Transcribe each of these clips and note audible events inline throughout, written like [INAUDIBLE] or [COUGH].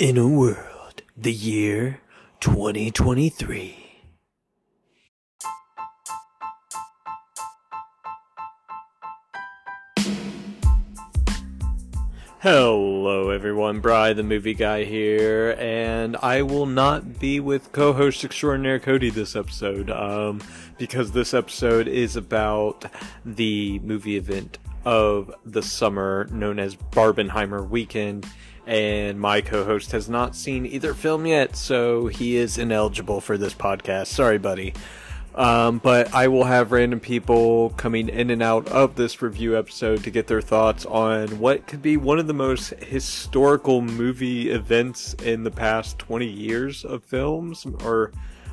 In a world, the year 2023. Hello, everyone. Bry, the movie guy here, and I will not be with co-host extraordinaire Cody this episode, um, because this episode is about the movie event of the summer known as Barbenheimer Weekend, and my co-host has not seen either film yet, so he is ineligible for this podcast. Sorry, buddy. Um, but I will have random people coming in and out of this review episode to get their thoughts on what could be one of the most historical movie events in the past 20 years of films, or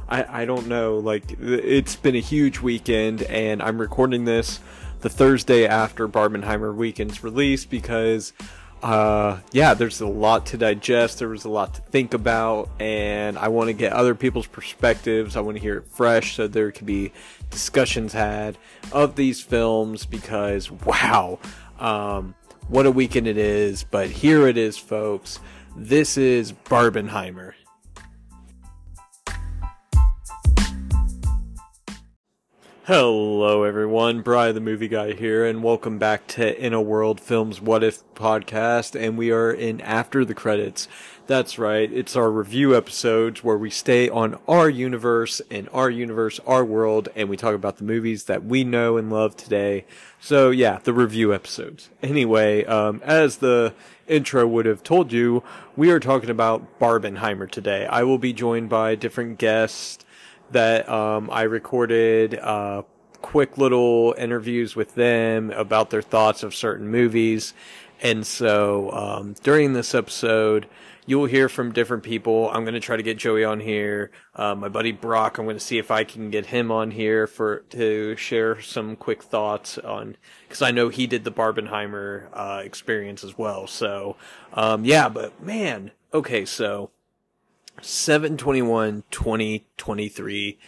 I, I don't know. Like, it's been a huge weekend, and I'm recording this the Thursday after Barbenheimer Weekend's release because uh, yeah, there's a lot to digest. There was a lot to think about, and I want to get other people's perspectives. I want to hear it fresh so there can be discussions had of these films because wow, um, what a weekend it is. But here it is, folks. This is Barbenheimer. Hello, everyone. Bry, the movie guy here, and welcome back to In a World Films What If podcast. And we are in After the Credits. That's right. It's our review episodes where we stay on our universe and our universe, our world, and we talk about the movies that we know and love today. So, yeah, the review episodes. Anyway, um, as the intro would have told you, we are talking about Barbenheimer today. I will be joined by different guests that um, I recorded uh, quick little interviews with them about their thoughts of certain movies. And so um, during this episode, you'll hear from different people. I'm going to try to get Joey on here. Uh, my buddy Brock, I'm going to see if I can get him on here for to share some quick thoughts on because I know he did the Barbenheimer uh, experience as well. So um, yeah, but man, okay, so 721 2023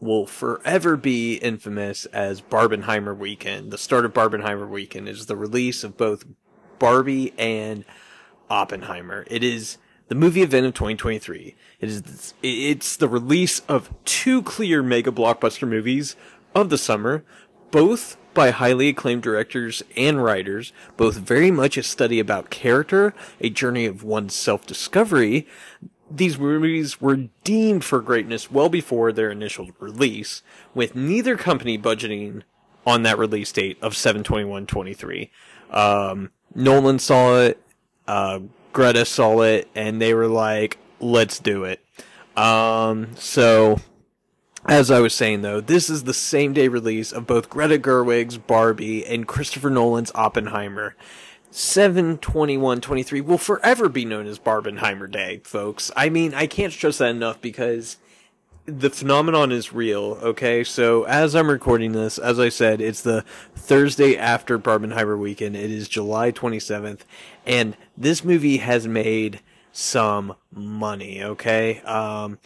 will forever be infamous as Barbenheimer weekend. The start of Barbenheimer weekend is the release of both Barbie and Oppenheimer. It is the movie event of 2023. It is it's the release of two clear mega blockbuster movies of the summer, both by highly acclaimed directors and writers, both very much a study about character, a journey of one's self-discovery, these movies were deemed for greatness well before their initial release, with neither company budgeting on that release date of 72123. Um, Nolan saw it, uh, Greta saw it, and they were like, let's do it. Um, so, as I was saying though, this is the same day release of both Greta Gerwig's Barbie and Christopher Nolan's Oppenheimer. 72123 will forever be known as Barbenheimer Day, folks. I mean, I can't stress that enough because the phenomenon is real, okay? So, as I'm recording this, as I said, it's the Thursday after Barbenheimer weekend. It is July 27th, and this movie has made some money, okay? Um,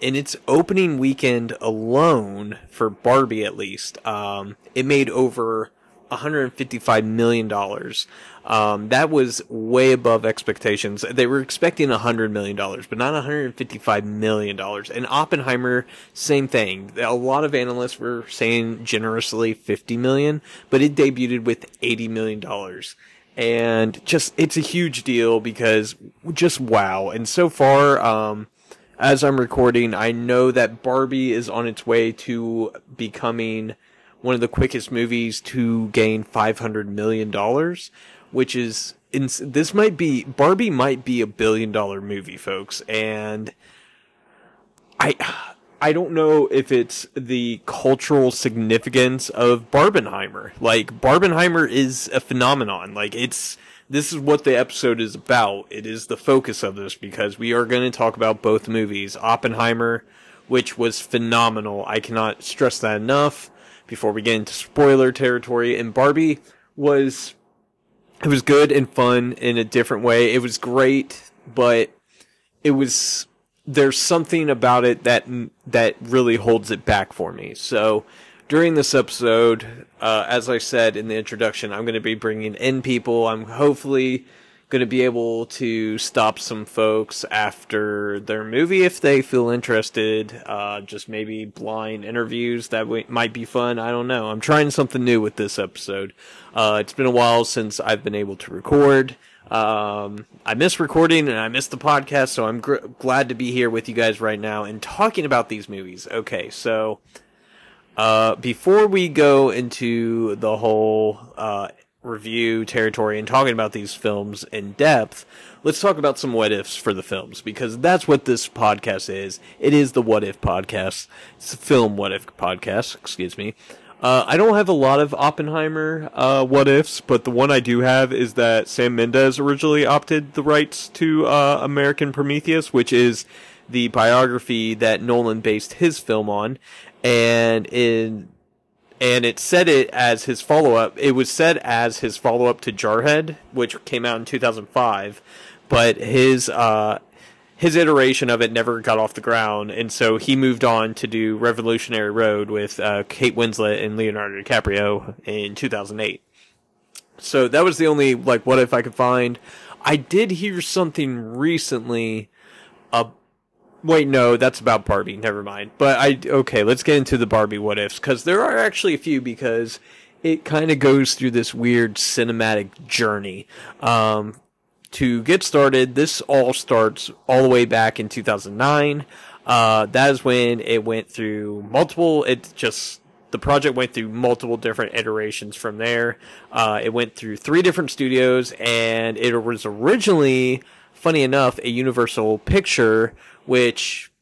in its opening weekend alone, for Barbie at least, um, it made over 155 million dollars. Um, that was way above expectations. They were expecting 100 million dollars, but not 155 million dollars. And Oppenheimer, same thing. A lot of analysts were saying generously 50 million, but it debuted with 80 million dollars. And just, it's a huge deal because just wow. And so far, um, as I'm recording, I know that Barbie is on its way to becoming one of the quickest movies to gain $500 million, which is, ins- this might be, Barbie might be a billion dollar movie, folks. And I, I don't know if it's the cultural significance of Barbenheimer. Like, Barbenheimer is a phenomenon. Like, it's, this is what the episode is about. It is the focus of this because we are going to talk about both movies. Oppenheimer, which was phenomenal. I cannot stress that enough before we get into spoiler territory. And Barbie was, it was good and fun in a different way. It was great, but it was, there's something about it that, that really holds it back for me. So, during this episode, uh, as I said in the introduction, I'm going to be bringing in people. I'm hopefully going to be able to stop some folks after their movie if they feel interested. Uh, just maybe blind interviews that w- might be fun. I don't know. I'm trying something new with this episode. Uh, it's been a while since I've been able to record. Um, I miss recording and I miss the podcast, so I'm gr- glad to be here with you guys right now and talking about these movies. Okay, so uh, before we go into the whole uh, review territory and talking about these films in depth, let's talk about some what ifs for the films because that's what this podcast is. It is the what if podcast. It's a film what if podcast, excuse me. Uh, I don't have a lot of Oppenheimer uh, what ifs, but the one I do have is that Sam Mendes originally opted the rights to uh, American Prometheus, which is the biography that Nolan based his film on, and in and it said it as his follow up. It was said as his follow up to Jarhead, which came out in 2005, but his uh, his iteration of it never got off the ground, and so he moved on to do Revolutionary Road with uh, Kate Winslet and Leonardo DiCaprio in 2008. So that was the only like what if I could find. I did hear something recently. Wait, no, that's about Barbie. Never mind. But I okay, let's get into the Barbie what ifs because there are actually a few because it kind of goes through this weird cinematic journey. Um, to get started, this all starts all the way back in 2009. Uh, that is when it went through multiple, it just, the project went through multiple different iterations from there. Uh, it went through three different studios and it was originally, funny enough, a Universal picture, which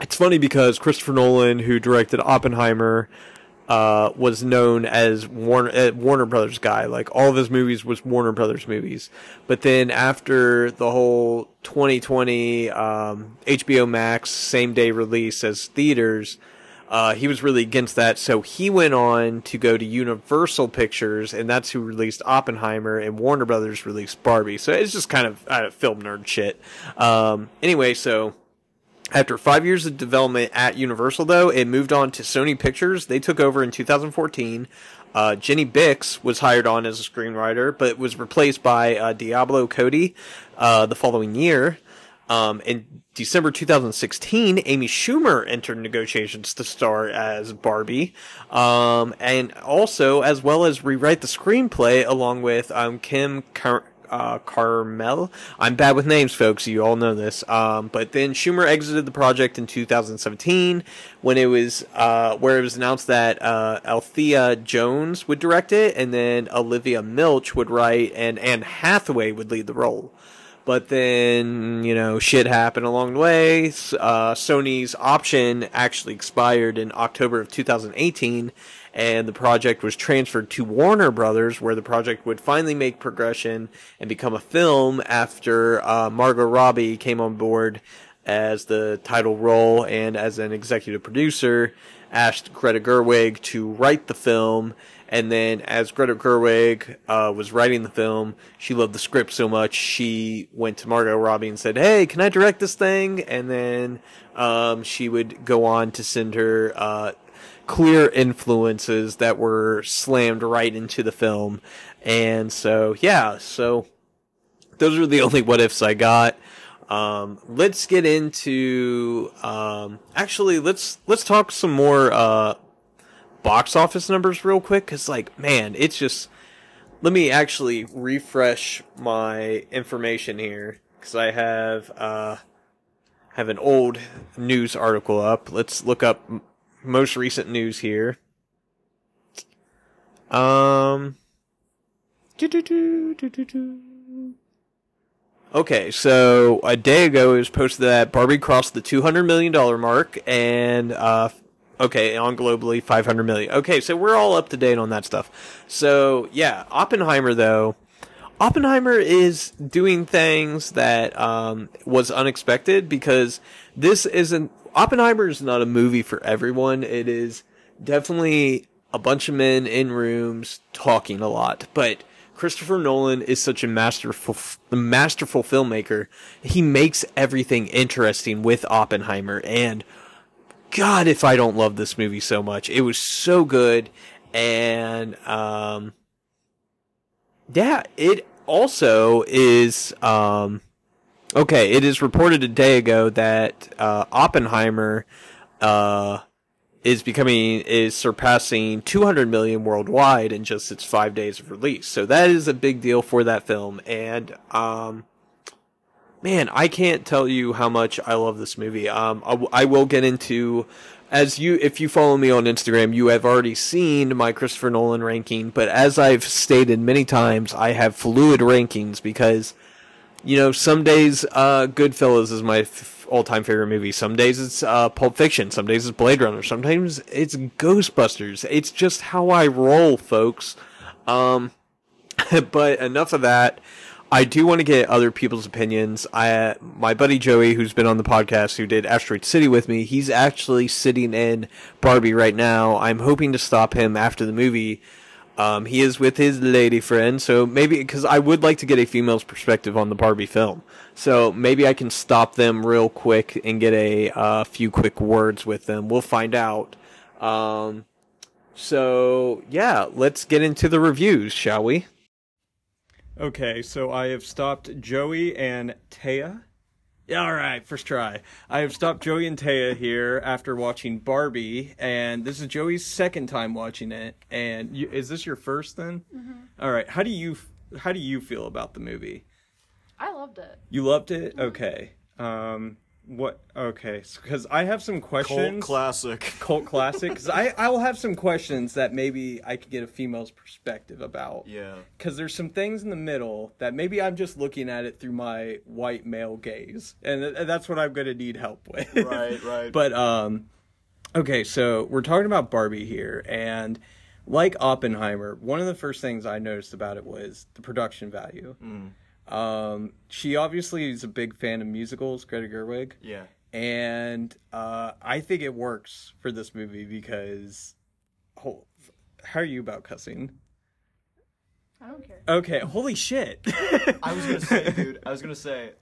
it's funny because Christopher Nolan, who directed Oppenheimer, uh, was known as Warner uh, Warner Brothers guy. Like all of his movies was Warner Brothers movies. But then after the whole 2020 um, HBO Max same day release as theaters, uh, he was really against that. So he went on to go to Universal Pictures, and that's who released Oppenheimer, and Warner Brothers released Barbie. So it's just kind of uh, film nerd shit. Um, anyway, so after five years of development at Universal, though, it moved on to Sony Pictures. They took over in 2014. Uh, Jenny Bicks was hired on as a screenwriter, but was replaced by uh, Diablo Cody uh, the following year. Um, in December 2016, Amy Schumer entered negotiations to star as Barbie, um, and also as well as rewrite the screenplay along with um, Kim Car- uh, Carmel. I'm bad with names, folks. You all know this. Um, but then Schumer exited the project in 2017 when it was uh, where it was announced that uh, Alethea Jones would direct it, and then Olivia Milch would write, and Anne Hathaway would lead the role. But then, you know, shit happened along the way. Uh, Sony's option actually expired in October of 2018, and the project was transferred to Warner Brothers, where the project would finally make progression and become a film after uh, Margot Robbie came on board as the title role and as an executive producer, asked Greta Gerwig to write the film. And then, as Greta Gerwig uh, was writing the film, she loved the script so much, she went to Margot Robbie and said, "Hey, can I direct this thing?" And then um, she would go on to send her uh, clear influences that were slammed right into the film. And so, yeah, so those are the only what ifs I got. Um, let's get into, um, actually, let's, let's talk some more, uh, box office numbers real quick. Cause like, man, it's just, let me actually refresh my information here. Cause I have, uh, have an old news article up. Let's look up most recent news here. Um. Okay, so a day ago it was posted that Barbie crossed the two hundred million dollar mark, and uh, okay, on globally five hundred million. Okay, so we're all up to date on that stuff. So yeah, Oppenheimer though, Oppenheimer is doing things that um, was unexpected because this isn't Oppenheimer is not a movie for everyone. It is definitely a bunch of men in rooms talking a lot, but Christopher Nolan is such a masterful, masterful filmmaker. He makes everything interesting with Oppenheimer, and God, if I don't love this movie so much, it was so good, and um, yeah, it also is um, okay. It is reported a day ago that uh, Oppenheimer uh, is becoming is surpassing 200 million worldwide in just its five days of release. So that is a big deal for that film, and um, man, I can't tell you how much I love this movie. Um, I, w- I will get into as you if you follow me on Instagram, you have already seen my Christopher Nolan ranking. But as I've stated many times, I have fluid rankings because you know some days uh, Goodfellas is my f- all-time favorite movie. Some days it's uh, Pulp Fiction. Some days it's Blade Runner. Sometimes it's Ghostbusters. It's just how I roll, folks. Um, [LAUGHS] but enough of that. I do want to get other people's opinions. I, my buddy Joey, who's been on the podcast, who did Asteroid City with me, he's actually sitting in Barbie right now. I'm hoping to stop him after the movie. Um, he is with his lady friend, so maybe because I would like to get a female's perspective on the Barbie film. So maybe I can stop them real quick and get a uh, few quick words with them. We'll find out. Um, so yeah, let's get into the reviews, shall we? Okay, so I have stopped Joey and Taya. Yeah, all right, first try. I have stopped Joey and Taya here after watching Barbie, and this is Joey's second time watching it. And you, is this your first then? Mm-hmm. All right. How do you how do you feel about the movie? I loved it. You loved it. Okay. Um, what? Okay, because I have some questions. Cult classic. Cult classic. Because I I will have some questions that maybe I could get a female's perspective about. Yeah. because there's some things in the middle that maybe I'm just looking at it through my white male gaze, and th- that's what I'm gonna need help with. Right, right. [LAUGHS] but um, okay, so we're talking about Barbie here, and like Oppenheimer, one of the first things I noticed about it was the production value. Mm. Um, she obviously is a big fan of musicals, Greta Gerwig Yeah. and uh, I think it works for this movie because. Oh, how are you about cussing? I don't care. Okay, holy shit! I was gonna say, dude. I was gonna say.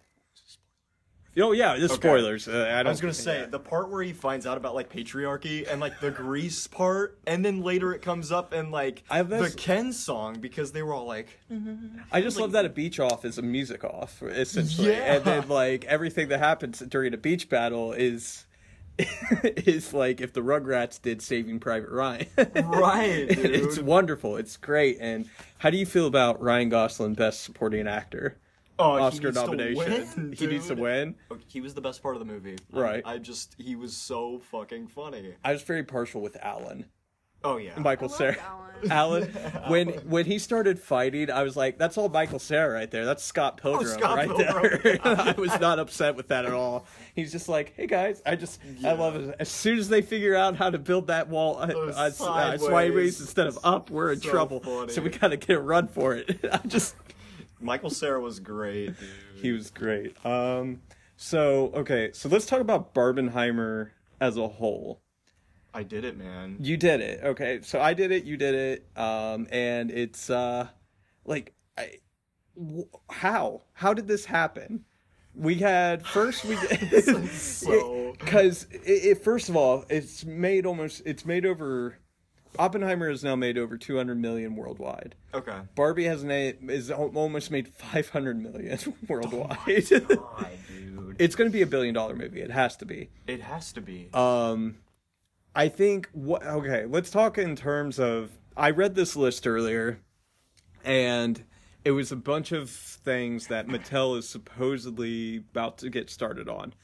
Oh yeah, the spoilers. Uh, I, I was gonna say yeah. the part where he finds out about like patriarchy and like the Grease part, and then later it comes up and like I have the Ken song because they were all like, I just love that a beach off is a music off, essentially, Yeah. and then like everything that happens during a beach battle is. [LAUGHS] is like if the Rugrats did Saving Private Ryan. Right, [LAUGHS] it's wonderful. It's great. And how do you feel about Ryan Gosling, Best Supporting Actor? "Oh, he Oscar needs to nomination. win, he needs to win. Oh, He was the best part of the movie. Right. I, I just he was so fucking funny. I was very partial with Alan, Oh yeah. Michael I Cera. loved [LAUGHS] Alan. Alan, [LAUGHS] when when he started fighting, I was like, "That's all Michael Cera right there. That's Scott Pilgrim Oh, Scott right Pilgrim. there." [LAUGHS] I was not upset with that at all. He's just like, "Hey guys, I just I love it. As soon as they figure out how to build that wall uh, Oh, uh, uh, sideways. sideways instead of up, we're in So trouble. funny. So we gotta get a run for it." I just Michael Cera was great, dude. he was great. Um, so okay, so let's talk about Barbenheimer as a whole. I did it, man. You did it. Okay. So I did it, you did it. Um and it's uh like I w- how? How did this happen? We had first we [LAUGHS] So- [LAUGHS] cuz it, it first of all, it's made almost it's made over Oppenheimer has now made over 200 million worldwide. Okay. Barbie has made is almost made 500 million [LAUGHS] worldwide. God, dude. it's going to be a billion dollar movie. It has to be. It has to be. Um, I think what okay. Let's talk in terms of. I read this list earlier, and it was a bunch of things that Mattel is supposedly about to get started on.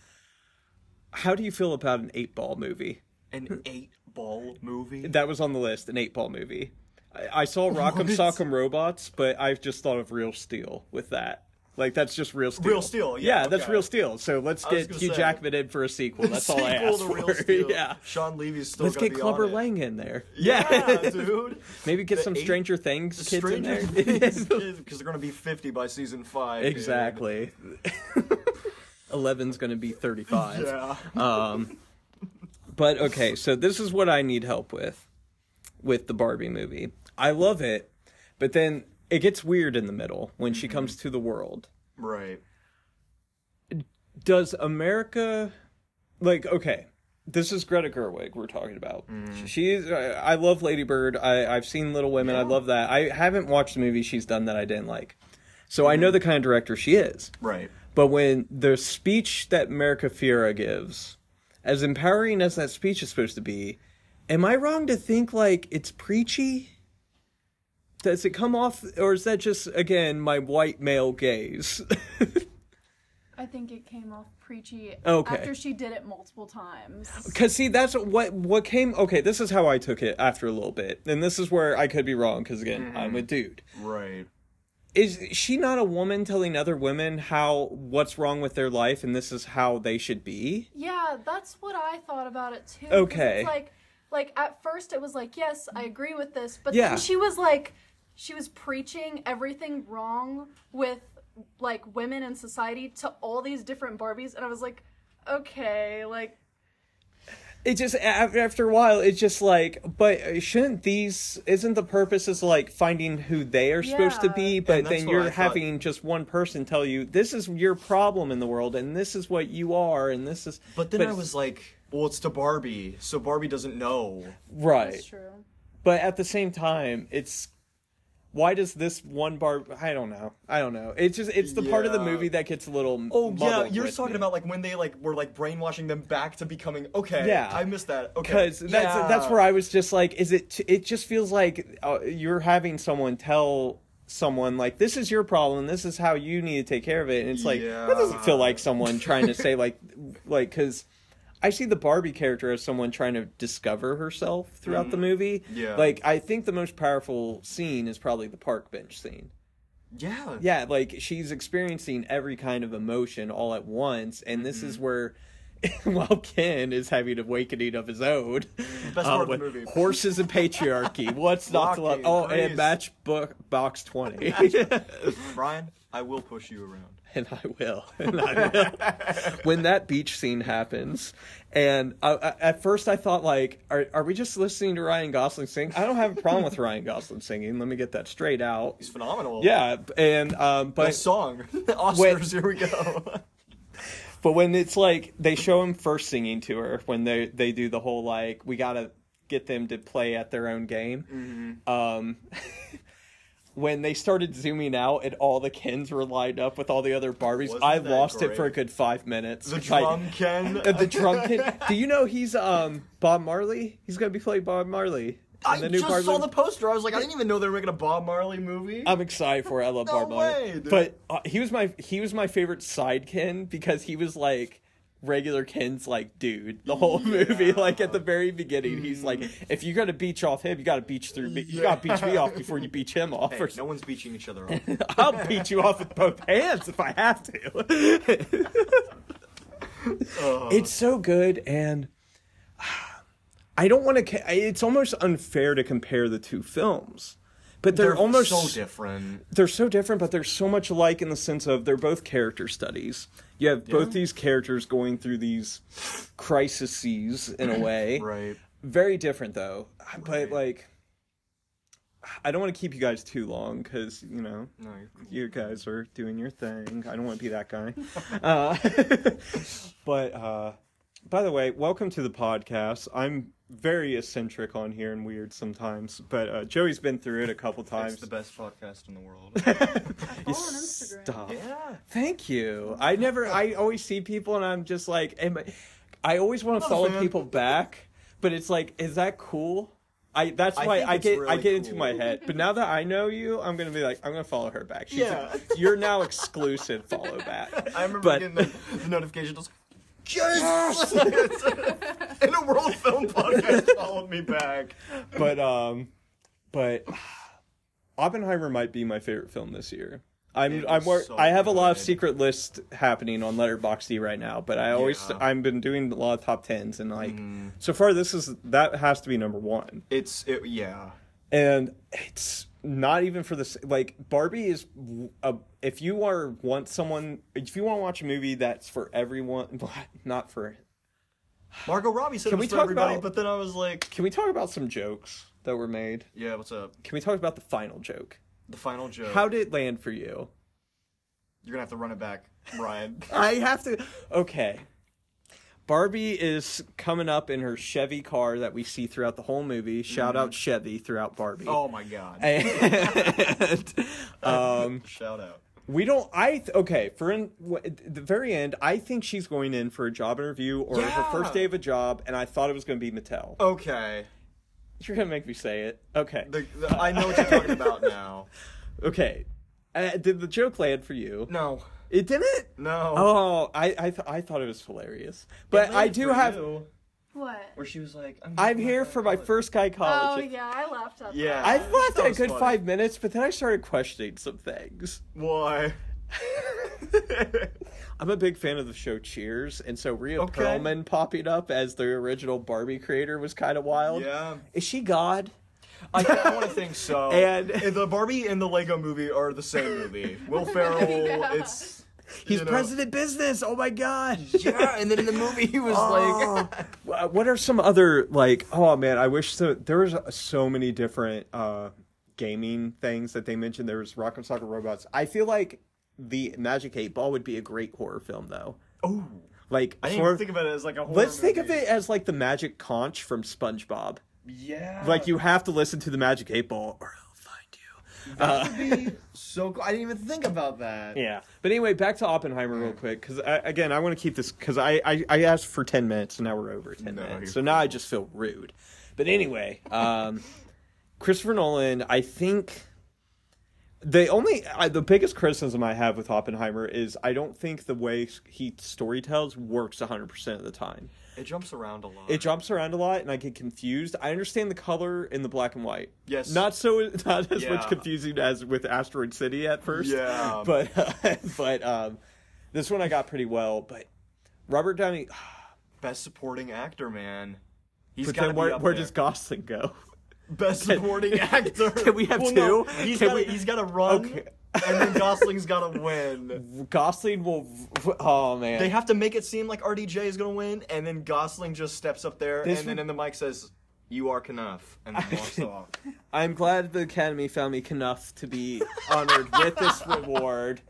How do you feel about an eight ball movie? An eight ball movie. That was on the list. An eight ball movie. I, I saw Rock'em? Sock'em Robots, but I've just thought of Real Steel with that. Like that's just Real Steel. Real Steel, yeah, that's okay. Real Steel. So let's I get Hugh say- Jackman in for a sequel. That's all I Sequel asked to for. Real [LAUGHS] Steel. yeah. Shawn Levy's still Let's get be Clubber. Lang in there. Yeah, dude. [LAUGHS] Maybe get The some eight- Stranger Things kids Stranger in there. Because [LAUGHS] they're gonna be fifty by season five. exactly. Eleven's gonna be thirty-five. Yeah. Um, but okay, so this is what I need help with, with the Barbie movie. I love it, but then it gets weird in the middle when she mm-hmm. comes to the world. Right. Does America, like, okay, this is Greta Gerwig we're talking about. Mm-hmm. She is. I I love Lady Bird. I I've seen Little Women. I love that. I haven't watched a movie she's done that I didn't like. So I know mm-hmm. the kind of director she is. Right. But when the speech that America Ferrera gives, as empowering as that speech is supposed to be, am I wrong to think like it's preachy? Does it come off, or is that just again my white male gaze? [LAUGHS] I think it came off preachy Okay. after she did it multiple times. Because see, that's what what came. Okay, this is how I took it after a little bit, and this is where I could be wrong. Because again, I'm a mm-hmm. dude. Right. Is she not a woman telling other women how what's wrong with their life, and this is how they should be? Yeah, that's what I thought about it too. Okay. It's like, like at first it was like, yes, I agree with this, but Yeah. then she was like, she was preaching everything wrong with like women in society to all these different Barbies, and I was like, okay, like it just after a while it's just like but shouldn't these isn't the purpose is like finding who they are supposed to be but then you're having just one person tell you this is your problem in the world and this is what you are and this is But then I was like, well, it's to Barbie, so Barbie doesn't know. right that's true. but at the same time it's why does this one bar i don't know i don't know it's just it's the part of the movie that gets a little Oh yeah, you're talking me. about like when they like were like brainwashing them back to becoming okay. Yeah. I missed that. Okay, because that's that's where I was just like, is it? It just feels like uh, you're having someone tell someone like, this is your problem, this is how you need to take care of it, and it's like that doesn't feel like someone trying to say like, like because. I see the Barbie character as someone trying to discover herself throughout the movie. Yeah. Like I think the most powerful scene is probably the park bench scene. Yeah. Yeah, like she's experiencing every kind of emotion all at once, and this Mm-hmm. is where, [LAUGHS] while Ken is having an awakening of his own, Best uh, part of the with movie. horses and patriarchy. [LAUGHS] What's not to love? Oh, and Grease. matchbook box twenty, [LAUGHS] Brian, I will push you around. [LAUGHS] and I will, [LAUGHS] and I will. when that beach scene happens, and I, I, at first I thought like, are are we just listening to Ryan Gosling sing? I don't have a problem with Ryan Gosling singing. Let me get that straight out. He's phenomenal. Yeah, and um, but Best song. [LAUGHS] Oscars. Here we go. But when it's like they show him first singing to her, when they they do the whole like we gotta get them to play at their own game. Mm-hmm. Um, when they started zooming out and all the Kens were lined up with all the other Barbies, Wasn't I lost it for a good five minutes. the [LAUGHS] drum Ken. uh, [LAUGHS] the drum Ken. [LAUGHS] Do you know he's um Bob Marley? He's gonna be playing Bob Marley. I just saw the poster. I was like, I didn't even know they were making a Bob Marley movie. I'm excited for it. I love No Bob Marley. way. But uh, he was my he was my favorite side Ken because he was like regular Ken's like dude the whole [LAUGHS] movie. Like at the very beginning, he's like, Mm. if you're gonna beach off him, you gotta beach through me. You gotta beach me off before you beach him off. Hey, or no one's beaching each other off. [LAUGHS] I'll beat you off with both hands if I have to. Uh, [LAUGHS] it's so good and [SIGHS] I don't want to. It's almost unfair to compare the two films, but they're, almost so different. they're so different, but they're so much alike in the sense of they're both character studies. You have both these characters going through these crises in a [CLEARS THROAT] way. Right. Very different though. But like I don't want to keep you guys too long cuz you know, No, cool. you guys are doing your thing. I don't want to be that guy. [LAUGHS] uh, [LAUGHS] but uh by the way, welcome to the podcast. I'm very eccentric on here and weird sometimes, but uh, Joey's been through it a couple times. It's the best podcast in the world. [LAUGHS] You Follow on Instagram. Stop. yeah. Thank you. I never. I always see people, and I'm just like, am I, I always want to Oh, follow man. people back, but it's like, is that cool? I that's why think I it's get I really get into my head. But now that I know you, I'm gonna be like, I'm gonna follow her back. She's Yeah. you're now exclusive. follow back. [LAUGHS] I remember But- getting the, the notification. Just yes, [LAUGHS] in a world film podcast followed me back. But um, but Oppenheimer might be my favorite film this year. I'm I'm wor- so I have a lot of good. secret lists happening on Letterboxd right now, but I always Yeah. I've been doing a lot of top tens and like Mm. so far this is that has to be number one, It's it, yeah. and it's not even for this like Barbie is a, if you are want someone if you want to watch a movie that's for everyone [LAUGHS] not for Margot Robbie said Can it we was for talk everybody, about- but then I was like, can we talk about some jokes that were made? yeah, what's up? Can we talk about the final joke? The final joke. How did it land for you? You're gonna have to run it back, Brian. [LAUGHS] I have to. Okay. Barbie is coming up in her Chevy car that we see throughout the whole movie. Shout out Chevy throughout Barbie. oh my god. And [LAUGHS] um, Shout out. We don't. I th- okay. For in w- the very end, I think she's going in for a job interview or her first day of a job, and I thought it was going to be Mattel. Okay. You're gonna make me say it. Okay. The, the, I know what you're talking about now. [LAUGHS] Okay. Uh, did the joke land for you? No. It didn't. No. Oh, I I, th- I thought it was hilarious, but I do have. What? Where she was like, I'm, I'm here for my first guy college." Oh yeah, I laughed at Yeah. that. I laughed That at a good funny. five minutes, but then I started questioning some things. Why? [LAUGHS] I'm a big fan of the show Cheers, and so Rhea Okay. Perlman popping up as the original Barbie creator was kind of wild. yeah. Is she God? I, I want to think so. [LAUGHS] And- the Barbie and the Lego movie are the same movie. [LAUGHS] Will Ferrell, Yeah. it's. He's you know- president business. Oh my god. [LAUGHS] Yeah, and then in the movie he was Oh. like. What are some other like? Oh man, I wish so, there was so many different uh gaming things that they mentioned. There was Rock'em Soccer Robots. I feel like the Magic Eight Ball would be a great horror film though. Oh. Like, I didn't for- even think of it as like a horror let's think of it as like the Magic Conch from SpongeBob. Yeah. Like you have to listen to the Magic Eight Ball or I'll find you. That would be so cool. I didn't even think about that. Yeah. But anyway, back to Oppenheimer real quick because again, I want to keep this because I, I I asked for ten minutes and now we're over ten No, minutes, so now I just feel rude. But anyway, um, Christopher Nolan, I think the only I, the biggest criticism I have with Oppenheimer is I don't think the way he story tells works hundred percent of the time. It jumps around a lot. It jumps around a lot, and I get confused. I understand the color in the black and white. Yes. Not so [LAUGHS] not as Yeah. much confusing as with Asteroid City at first. Yeah. But [LAUGHS] but um, this one I got pretty well. But Robert Downey. [SIGHS] Best supporting actor, man. He's But then where, where does Gosling go? Best supporting [LAUGHS] actor. can we have well, No, two? he's Can got we- he's got to run, Okay. And then Gosling's got to win. Gosling will. Oh man. They have to make it seem like RDJ is gonna win, and then Gosling just steps up there, This and then in the mic says, "You are Kenough," and then walks [LAUGHS] off. I'm glad the Academy found me enough to be honored with this reward.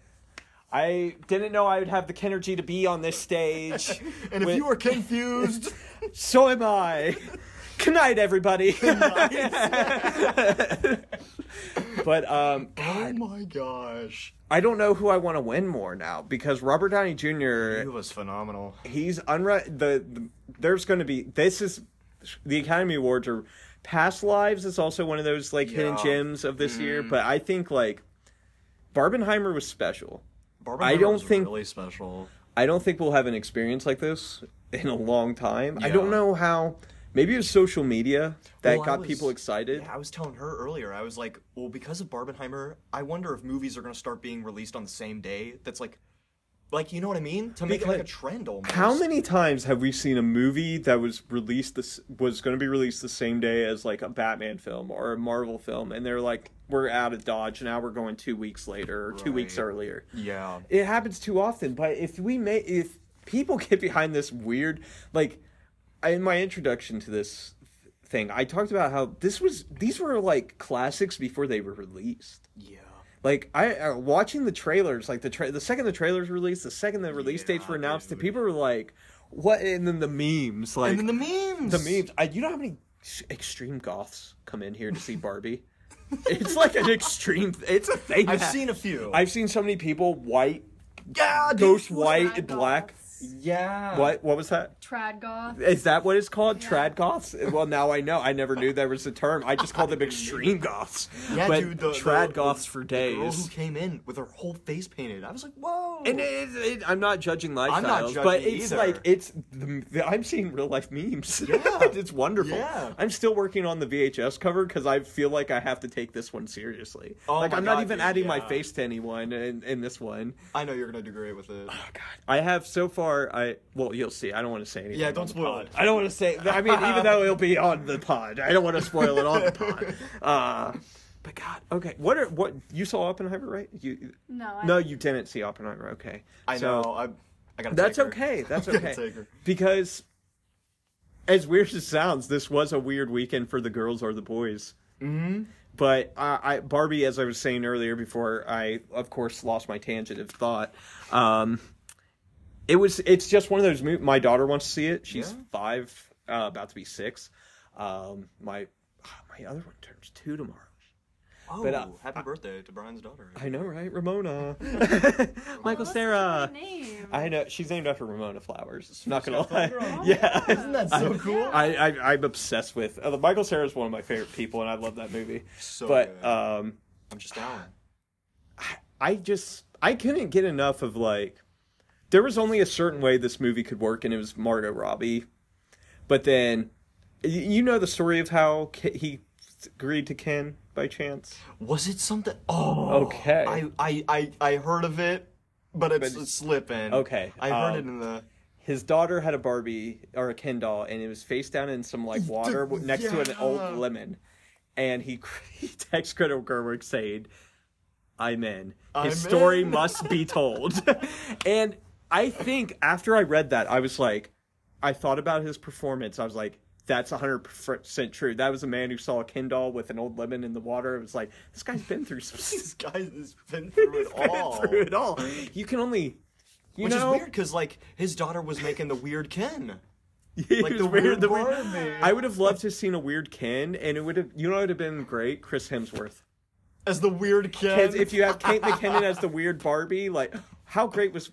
I didn't know I would have the energy to be on this stage. [LAUGHS] And if you were confused, [LAUGHS] So am I. Good night, everybody. [LAUGHS] but um, oh my gosh, I don't know who I want to win more now because Robert Downey Jr. he was phenomenal. He's unre the, the there's going to be this is the Academy Awards are past lives is also one of those like hidden gems of this year. But I think like Barbenheimer was special. Barbenheimer I don't was think- really special. I don't think we'll have an experience like this in a long time. I don't know how. Maybe it was social media that Well, got was- people excited. Yeah, I was telling her earlier. I was like, well, because of Barbenheimer, I wonder if movies are gonna start being released on the same day. That's like, like you know what I mean? To make it like a trend almost. How many times have we seen a movie that was released this was going to be released the same day as like a Batman film or a Marvel film, and they're like, we're out of Dodge, now we're going two weeks later or two weeks earlier. Yeah. It happens too often, but if we may, if people [LAUGHS] get behind this weird, like, in my introduction to this thing, I talked about how this was these were like classics before they were released. Yeah. Like I uh, watching the trailers, like the tra- the second the trailers released, the second the release dates were Yeah, announced, the people were like, "What?" And then the memes, like and then the memes. the memes. I, you know how many extreme goths come in here to see Barbie? [LAUGHS] it's like an extreme. It's a thing. I've that- seen a few. I've seen so many people white, yeah, ghost white and black. Goths. Yeah. What? What was that? Trad goth. Is that what it's called? Yeah. Trad goths? Well, now I know. I never knew there was a term. I just called them [LAUGHS] extreme goths. Yeah, but dude. The, trad the- goths the- for The girl days. who came in with her whole face painted. I was like, whoa. And it, it, I'm not judging lifestyles, I'm not judging but it's either. like it's the, the, I'm seeing real life memes. Yeah. [LAUGHS] it's wonderful. Yeah. I'm still working on the VHS cover because I feel like I have to take this one seriously. Oh like my I'm not even dude, adding my face to anyone in, in this one. I know you're gonna do great with it. Oh God, I have so far. I well, you'll see. I don't want to say anything. Yeah, don't spoil pod. it. I don't want to say. I mean, even though it'll be on the pod, I don't want to spoil it on the [LAUGHS] pod. Uh, but God, okay. What are what you saw Oppenheimer, right? You No, I, no, you didn't see Oppenheimer. Okay, I So- know. I, I gotta. That's take her. okay. [LAUGHS] That's I okay. take her. Because, as weird as it sounds, this was a weird weekend for the girls or the boys. Mm-hmm. But uh, I Barbie, as I was saying earlier, before I, of course, lost my tangent of thought. Um, it was. It's just one of those. Mo- my daughter wants to see it. She's Yeah. five, uh, about to be six. Um, my my other one turns two tomorrow. Oh, but uh, happy birthday to Brian's daughter. I know, right, Ramona, [LAUGHS] [LAUGHS] Michael that's Cera. a great name. I know she's named after Ramona Flowers. Not gonna Scott lie. Pilgrim? [LAUGHS] Yeah. Isn't that so Yeah. cool? I, I I'm obsessed with uh, Michael Cera is one of my favorite people, and I love that movie. So but good. um, I'm just down. I just I couldn't get enough of like there was only a certain way this movie could work, and it was Margot Robbie. But then, you know the story of how he agreed to Ken by chance. Was it something? Oh, Okay. I I I, I heard of it, but it's, But- slipping. Okay, I heard um, it in the. His daughter had a Barbie or a Ken doll, and it was face down in some like water next to an old lemon. And he [LAUGHS] he texts Greta Gerwig saying, "I'm in. His I'm story in." must be told." [LAUGHS] and I think after I read that, I was like, I thought about his performance. I was like, that's 100% true. That was a man who saw a Ken doll with an old lemon in the water. It was like, this guy's been through some [LAUGHS] This guy has been [LAUGHS] through it been all. through it all. You can only, you Which know, is weird because like his daughter was making the weird Ken. [LAUGHS] Like the weird the weird-. I would have loved to have seen a weird Ken, and it would have, you know, it would have been great. Chris Hemsworth. As the weird Ken. If you have Kate McKinnon as the weird Barbie, like, how great was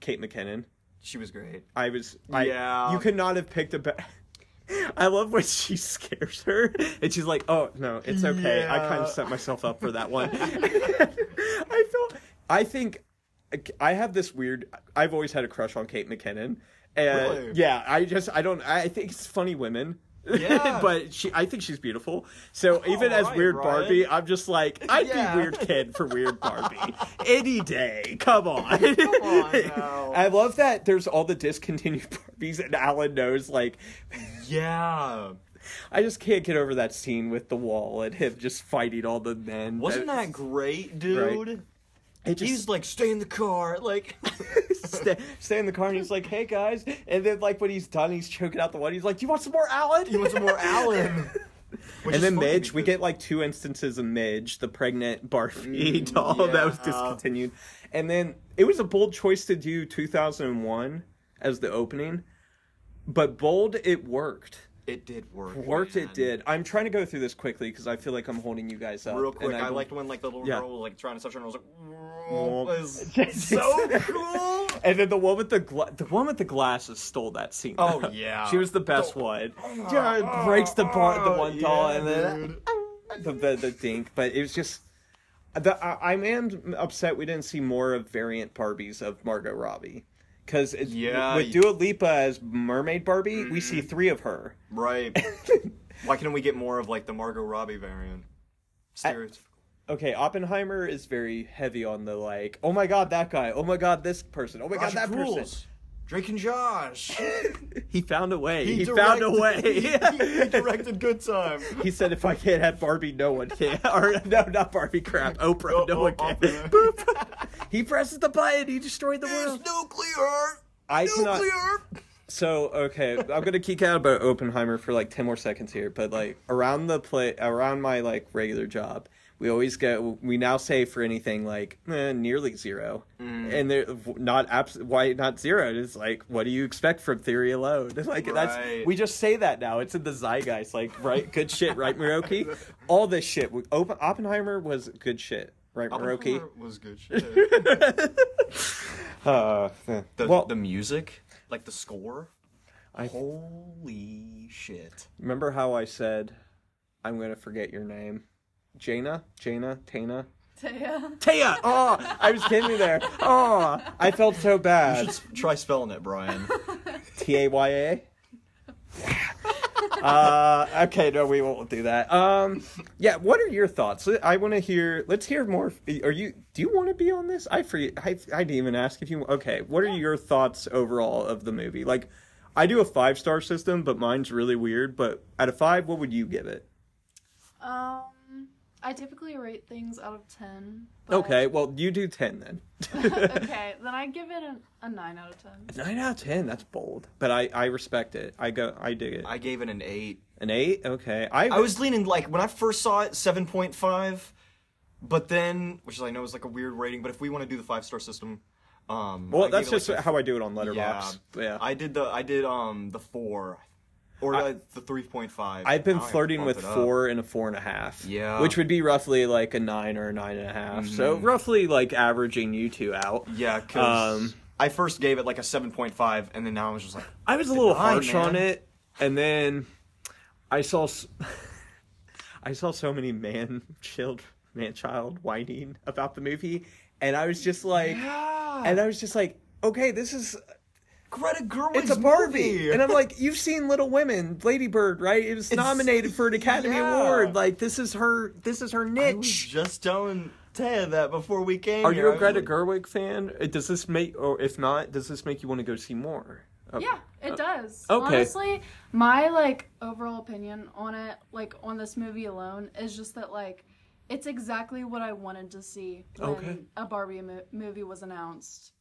Kate McKinnon? she was great. I was, I, Yeah. you could not have picked a better. [LAUGHS] I love when she scares her, and she's like, "Oh no, it's okay. I kind of set myself up for that one." [LAUGHS] [LAUGHS] I feel, I think, I have this weird. I've always had a crush on Kate McKinnon, and Really? yeah, I just, I don't, I think it's funny women. Yeah. [LAUGHS] but she, I think she's beautiful. So even as weird. Barbie, I'm just like, I'd Yeah. be weird kid for weird Barbie [LAUGHS] any day. Come on. Come on. [LAUGHS] I love that there's all the discontinued Barbies, and Alan knows, like, Yeah. I just can't get over that scene with the wall and him just fighting all the men. Wasn't that great, dude? It just, He's like, stay in the car. Like, [LAUGHS] stay, stay in the car and he's like, hey guys. And then, like, when he's done, he's choking out the one. He's like, do you want some more Alan? you want some more Alan? [LAUGHS] Which and then Midge, we get like two instances of Midge, the pregnant Barbie [LAUGHS] Mm, doll that was yeah. discontinued. And then it was a bold choice to do 2001 as the opening, but bold, it worked. It did work. Worked, man. it did. I'm trying to go through this quickly because I feel like I'm holding you guys up. Real quick, I, don't- liked when like the little Yeah. girl was like trying to touch her, and I was like, Oh. "Whoa, this [LAUGHS] is so cool. [LAUGHS] And then the one with the gla- the one with the glasses stole that scene. Oh, [LAUGHS] yeah. she was the best The- one. Yeah, it breaks the bar, the one oh, doll, Yeah, and then the, the the dink. But it was just. The, I, I am upset we didn't see more of variant Barbies of Margot Robbie. Because Yeah, with Dua Lipa as Mermaid Barbie, we see mm. three of her. Right. [LAUGHS] Why can't we get more of like the Margot Robbie variant? Stereotypical. Okay, Oppenheimer is very heavy on the like, oh my god, that guy, oh my god, this person, oh my god, Roger that person. Drake and Josh. He found a way. He, directed- found a way. [LAUGHS] he directed Good Time. He said, "If I can't have Barbie, no one can." [LAUGHS] Or no, not Barbie. Crap, Oprah. Oh, no oh, one oh, can. Oprah. Boop. [LAUGHS] he presses the button. He destroyed the world. Nuclear. I cannot. Nuclear. So okay, I'm gonna geek out about Oppenheimer for like ten more seconds here. But like around the play, around my like regular job, we always get. We now say for anything like eh, nearly zero, Mm. and they're not abs- Why not zero? It's like what do you expect from theory alone? [LAUGHS] Like that's we just say that now. It's in the zeitgeist. Like right, good shit, right, Muroki? [LAUGHS] All this shit. Open, Oppenheimer was good shit, right? Oppenheimer was good shit. [LAUGHS] Uh, eh. The, well, the music, like the score. I Holy shit. Remember how I said I'm gonna forget your name? Jaina? Jaina? Tana? Taya. Taya! [LAUGHS] Oh, I was kidding me there. Oh, I felt so You bad. should try spelling it, Brian. T A Y A. [LAUGHS] Uh, okay, no, we won't do that. Um, yeah, what are your thoughts? I want to hear. Let's hear more. Are you? Do you want to be on this? I forget. I, I didn't even ask if you. Okay, what are your thoughts overall of the movie? Like, I do a five star system, but mine's really weird. But out of five, what would you give it? Um, I typically rate things out of ten. but- Okay, well, you do 10 then. [LAUGHS] [LAUGHS] okay, then I give it a, a nine out of ten. 9 out of 10, that's bold. But I, I respect it. I go I dig it. I gave it an eight. An 8? Okay. I, I was leaning like when I first saw it, seven point five, but then, which I know is like a weird rating, but if we want to do the five star system, um, Well, I that's just like, a- how I do it on Letterboxd. Yeah. I did the I did um the four. Or I- uh, the three point five. I've been flirting with four and a four and a half. Yeah. Which would be roughly like a nine or a nine and a half. So Mhm. roughly like averaging you two out. Yeah, because Um, I first gave it like a seven point five, and then now I was just like, I was a little Nine, harsh on it, and then I saw [LAUGHS] I saw so many man [LAUGHS] child man child whining about the movie, and I was just like, yeah, and I was just like, okay, this is Greta Gerwig's it's a Barbie, movie. and I'm like, you've seen Little Women, Lady Bird, right? It was It's- nominated for an Academy yeah. Award. Like this is her, this is her I was niche. just telling Ted that before we came. Are here. you a Greta like, Gerwig fan? Uh, Does this make, or if not, does this make you want to go see more? Uh, Yeah, it does. okay. Honestly, my like overall opinion on it, like on this movie alone, is just that like it's exactly what I wanted to see when Okay. a Barbie mo- movie was announced.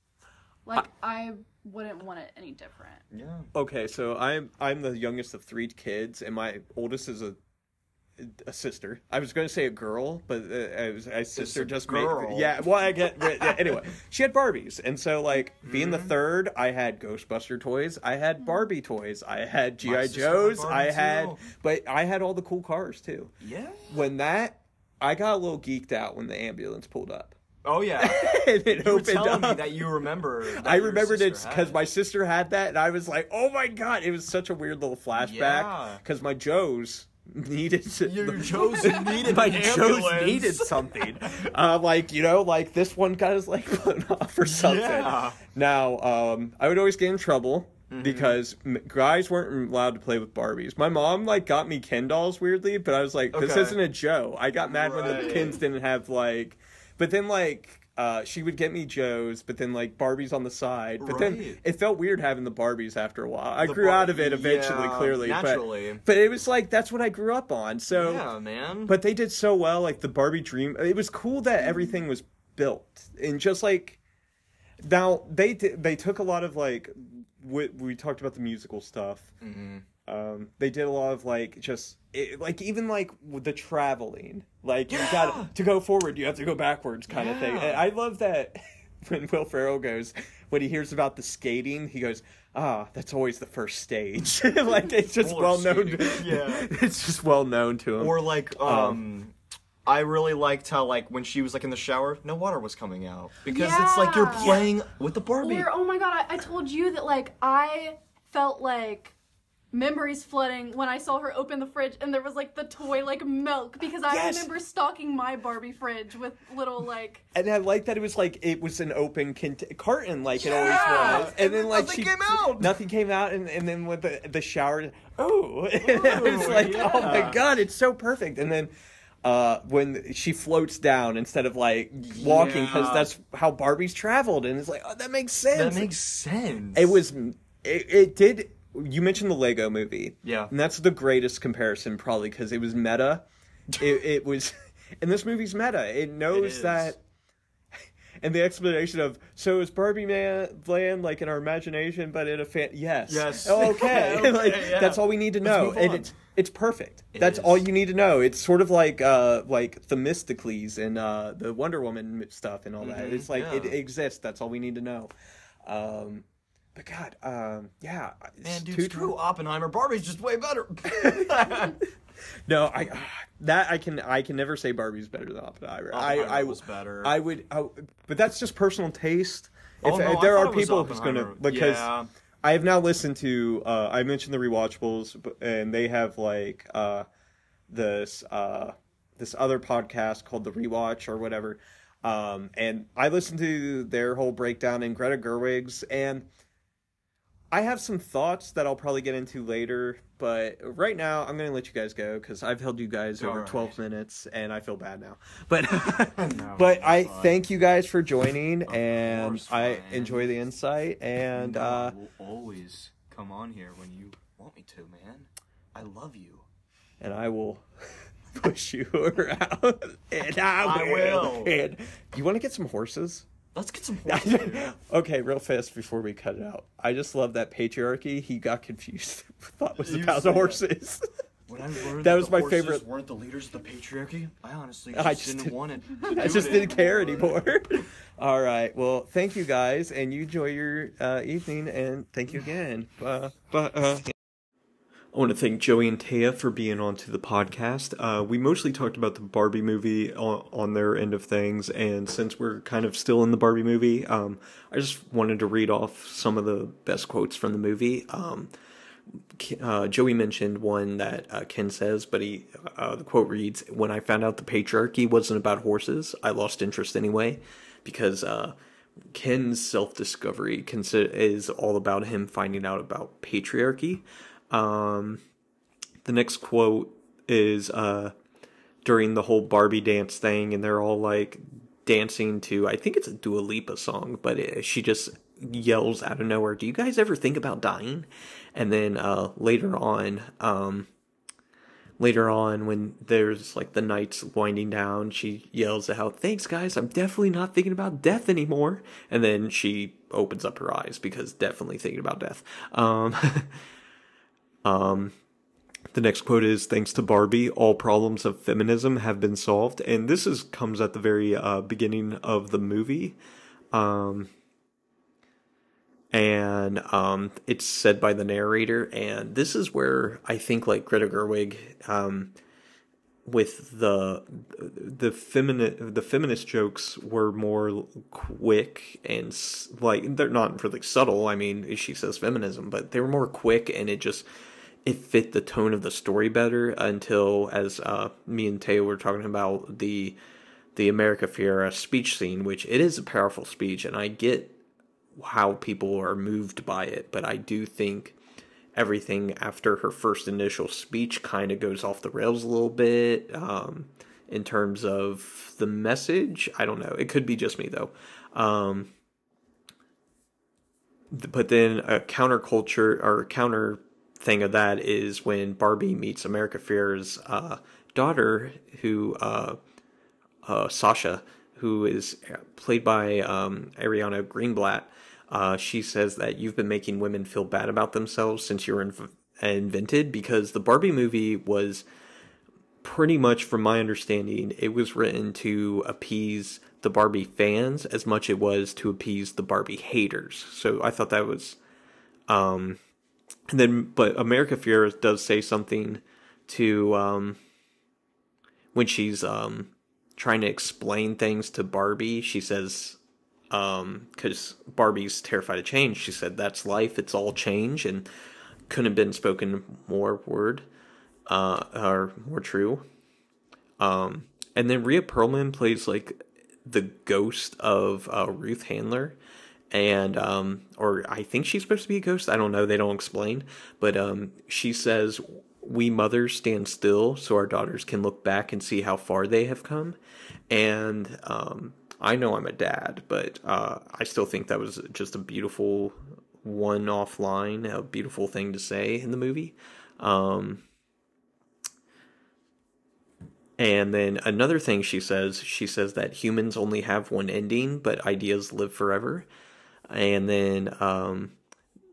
Like I wouldn't want it any different. Yeah. Okay, so I'm I'm the youngest of three kids, and my oldest is a a sister. I was going to say a girl, but uh, I was I sister a just girl. made yeah. Well, I get yeah, anyway. [LAUGHS] She had Barbies, and so like being the Mm-hmm. third, I had Ghostbuster toys, I had Barbie toys, I had GI sister had Joes, I had, too. but I had all the cool cars too. Yeah. When that, I got a little geeked out when the ambulance pulled up. Oh yeah. [LAUGHS] and it You opened telling up. me that you remember. that I remembered it because my sister had that, and I was like, "Oh my god!" It was such a weird little flashback Yeah. because my Joes needed to, Your [LAUGHS] Joes needed my Joes needed [LAUGHS] something. uh, like you know, like this one got his leg blown off or something. Yeah. Now, um, I would always get in trouble. Mm-hmm. Because guys weren't allowed to play with Barbies. My mom like got me Ken dolls weirdly, but I was like, "This Okay. isn't a Joe." I got mad when the Right. Kens didn't have like, but then like uh, she would get me Joes, but then like Barbies on the side. But then it felt weird having the Barbies after a while. I The grew out of it eventually, yeah, clearly, naturally. but but it was like that's what I grew up on. So, Yeah, man. but they did so well. Like the Barbie Dream, it was cool that everything was built and just like now they they took a lot of like we, we talked about the musical stuff. Mhm. Um, they did a lot of like just it, like even like with the traveling, like you got to go forward, you have to go backwards, kind of thing. And I love that [LAUGHS] when Will Ferrell goes when he hears about the skating, he goes, "Ah, that's always the first stage." [LAUGHS] like it's just Roller well known. skating, [LAUGHS] yeah. it's just well known to him. Or like, um, I really liked how like when she was like in the shower, no water was coming out because it's like you're Yeah. playing with the Barbie. Or oh my god, I, I told you that like I felt like memories flooding when I saw her open the fridge and there was like the toy like milk because I Yes. remember stocking my Barbie fridge with little like and I like that it was like it was an open cont- carton, like it always was. And, And then then like nothing she came out! nothing came out, and, and then with the the shower, oh, [LAUGHS] it was Ooh, like, oh my god, it's so perfect. And then uh, when she floats down instead of like walking, because Yeah. that's how Barbie's traveled, and it's like, oh, that makes sense. that makes sense. It was. It, it did. You mentioned the Lego movie. Yeah. And that's the greatest comparison, probably, because it was meta. [LAUGHS] it, it was. [LAUGHS] And this movie's meta. It knows is. that. [LAUGHS] And the explanation of so is Barbie Man land like in our imagination, but in a fan? Yes. Yes. Oh, okay. Okay, like yeah. that's all we need to know, and it's it's perfect. It that's is. all you need to know. It's sort of like uh like Themistocles and uh the Wonder Woman stuff and all that. Mhm, It's like it exists. That's all we need to know. Um, but God, um, yeah, Man, dude, two- screw Oppenheimer. Barbie's just way better. [LAUGHS] [LAUGHS] No, I that I can I can never say Barbie's better than Oppenheimer. I Oppenheimer I was better. I would, I, but that's just personal taste. If, Oh, no, if there are people who's gonna because Yeah. I have now listened to uh, I mentioned the rewatchables, and they have like uh, this uh, this other podcast called the Rewatch or whatever, um, and I listened to their whole breakdown in Greta Gerwig's, and I have some thoughts that I'll probably get into later. But right now, I'm gonna let you guys go because I've held you guys over Alright. 12 minutes, and I feel bad now. But [LAUGHS] No, [LAUGHS] but I thank you guys for joining, and course, I enjoy the insight. And No, uh, I will always come on here when you want me to, man. I love you. and I will [LAUGHS] push you around. And I I will. will. And you want to get some horses? Let's get some [LAUGHS] horses. okay, real fast before we cut it out. I just love that patriarchy. He got confused. [LAUGHS] Thought was You about said the that. horses. [LAUGHS] When I learned That that, was the my horses favorite- weren't the leaders of the patriarchy, I honestly just, I just didn't didn't- want it. I do just it didn't care anymore. anymore. All right. Well, thank you guys, and you enjoy your uh, evening, and thank you again. Uh, but uh, I want to thank Joey and Taya for being on to the podcast. Uh, we mostly talked about the Barbie movie on, on, their end of things, and since we're kind of still in the Barbie movie, um, I just wanted to read off some of the best quotes from the movie. Um, uh, Joey mentioned one that uh, Ken says, but he uh, the quote reads, "When I found out the patriarchy wasn't about horses, I lost interest anyway, because." Uh, Ken's self discovery is all about him finding out about patriarchy. Um, the next quote is uh, during the whole Barbie dance thing, and they're all like dancing to I think it's a Dua Lipa song, but it, she just yells out of nowhere, "Do you guys ever think about dying?" And then uh, later on, um, later on when there's like the night's winding down, she yells out, "Thanks, guys! I'm definitely not thinking about death anymore." And then she opens up her eyes because definitely thinking about death. Um, [LAUGHS] um, the next quote is thanks to Barbie, all problems of feminism have been solved. And this is comes at the very uh, beginning of the movie. Um, and um, it's said by the narrator. And this is where I think, like Greta Gerwig, um, with the the feminine the feminist jokes were more quick and like they're not really subtle. I mean, she says feminism, but they were more quick, and it just it fit the tone of the story better until as uh, me and Teo were talking about the the America Ferrera speech scene, which it is a powerful speech, and I get how people are moved by it, but I do think everything after her first initial speech kind of goes off the rails a little bit um, in terms of the message. I don't know. It could be just me though. Um, but then a counterculture or counter thing of that is when Barbie meets America Ferrera's uh, daughter, who uh, uh, Sasha, who is played by um, Ariana Greenblatt. Uh, she says that you've been making women feel bad about themselves since you were inv- invented because the Barbie movie was pretty much, from my understanding, it was written to appease the Barbie fans as much as it was to appease the Barbie haters. So I thought that was um, and then but America Ferrera does say something to um when she's um trying to explain things to Barbie, she says um cuz Barbie's terrified of change. She said that's life, it's all change and couldn't have been spoken more word uh or more true. Um and then Rhea Perlman plays like the ghost of uh, Ruth Handler and um or I think she's supposed to be a ghost. I don't know. They don't explain, but um she says we mothers stand still so our daughters can look back and see how far they have come. And um I know I'm a dad, but uh I still think that was just a beautiful one-off line, a beautiful thing to say in the movie. Um and then another thing she says, she says that humans only have one ending, but ideas live forever and then um,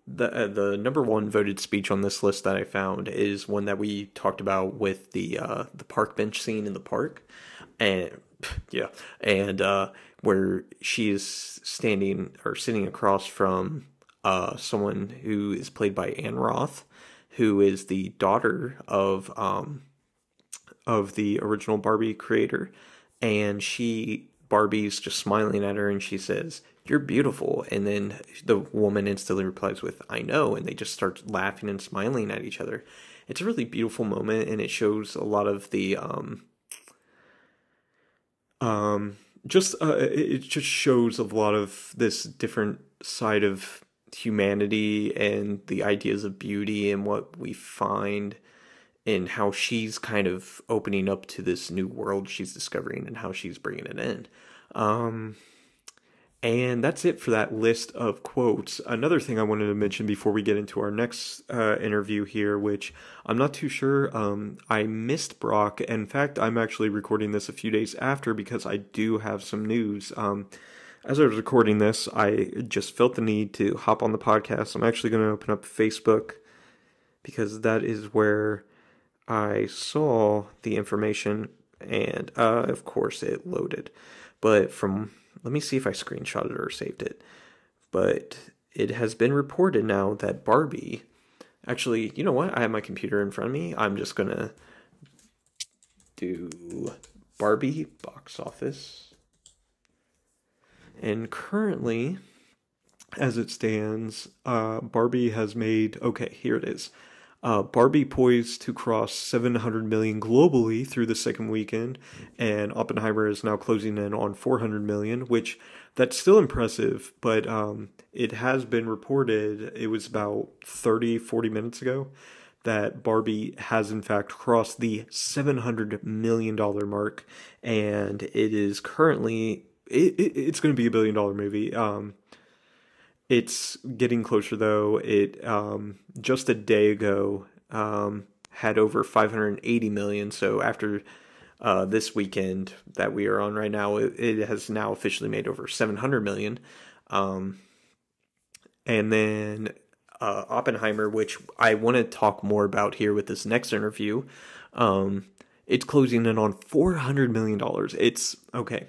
the uh, the number one voted speech on this list that I found is one that we talked about with the uh, the park bench scene in the park, and [LAUGHS] yeah, and uh, where she is standing or sitting across from uh, someone who is played by Ann Roth, who is the daughter of um, of the original Barbie creator, and she Barbie's just smiling at her and she says, You're beautiful. And then the woman instantly replies with, I know. And they just start laughing and smiling at each other. It's a really beautiful moment and it shows a lot of the, um, um, just, uh, it just shows a lot of this different side of humanity and the ideas of beauty and what we find and how she's kind of opening up to this new world she's discovering and how she's bringing it in. Um, and that's it for that list of quotes. Another thing I wanted to mention before we get into our next uh, interview here, which I'm not too sure. Um, I missed Brock. In fact, I'm actually recording this a few days after because I do have some news. Um, as I was recording this, I just felt the need to hop on the podcast. I'm actually going to open up Facebook because that is where I saw the information, and uh, of course it loaded. But from let me see if I screenshotted or saved it. But it has been reported now that Barbie, Actually, you know what? I have my computer in front of me. I'm just gonna do Barbie box office. And currently, as it stands, uh, Barbie has made. Okay, here it is. Uh, Barbie poised to cross 700 million globally through the second weekend, and Oppenheimer is now closing in on 400 million, which that's still impressive, but um, it has been reported, it was about 30, 40 minutes ago, that Barbie has in fact crossed the $700 million mark, and it is currently, it, it, it's going to be a billion dollar movie. Um, it's getting closer though. It um, just a day ago um, had over 580 million. So after uh, this weekend that we are on right now, it, it, has now officially made over 700 million. Um, and then uh, Oppenheimer, which I want to talk more about here with this next interview. Um, it's closing in on 400 million dollars. It's okay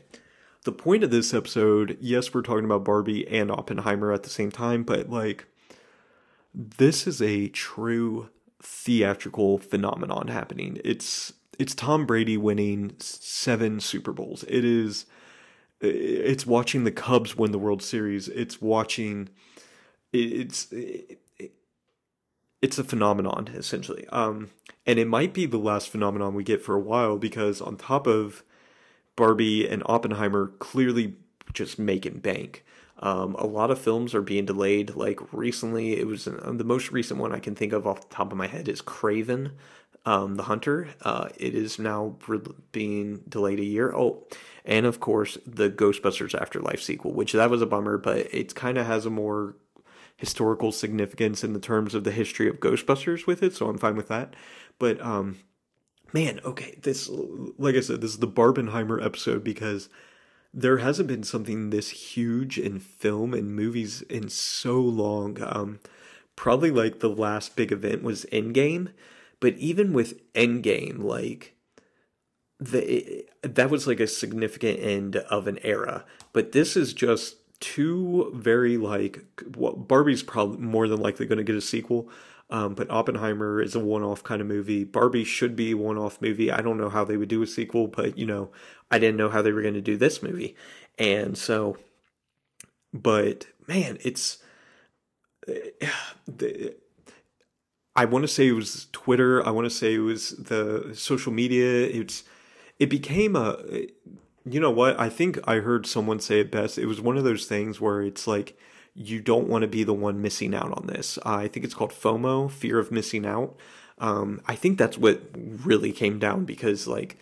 the point of this episode, yes, we're talking about Barbie and Oppenheimer at the same time, but like this is a true theatrical phenomenon happening. It's it's Tom Brady winning 7 Super Bowls. It is it's watching the Cubs win the World Series. It's watching it's it's a phenomenon essentially. Um and it might be the last phenomenon we get for a while because on top of Barbie and Oppenheimer clearly just making bank. Um, a lot of films are being delayed. Like recently, it was uh, the most recent one I can think of off the top of my head is Kraven, um, the Hunter. Uh, it is now re- being delayed a year. Oh, and of course the Ghostbusters Afterlife sequel, which that was a bummer, but it kind of has a more historical significance in the terms of the history of Ghostbusters with it. So I'm fine with that. But um, man, okay, this, like I said, this is the Barbenheimer episode because there hasn't been something this huge in film and movies in so long. Um, probably like the last big event was Endgame, but even with Endgame, like the that was like a significant end of an era. But this is just two very like well, Barbie's probably more than likely going to get a sequel. Um, but Oppenheimer is a one-off kind of movie. Barbie should be a one-off movie. I don't know how they would do a sequel, but you know, I didn't know how they were going to do this movie, and so, but man, it's. [SIGHS] I want to say it was Twitter. I want to say it was the social media. It's it became a. You know what? I think I heard someone say it best. It was one of those things where it's like you don't want to be the one missing out on this. Uh, I think it's called FOMO, fear of missing out. Um, I think that's what really came down because like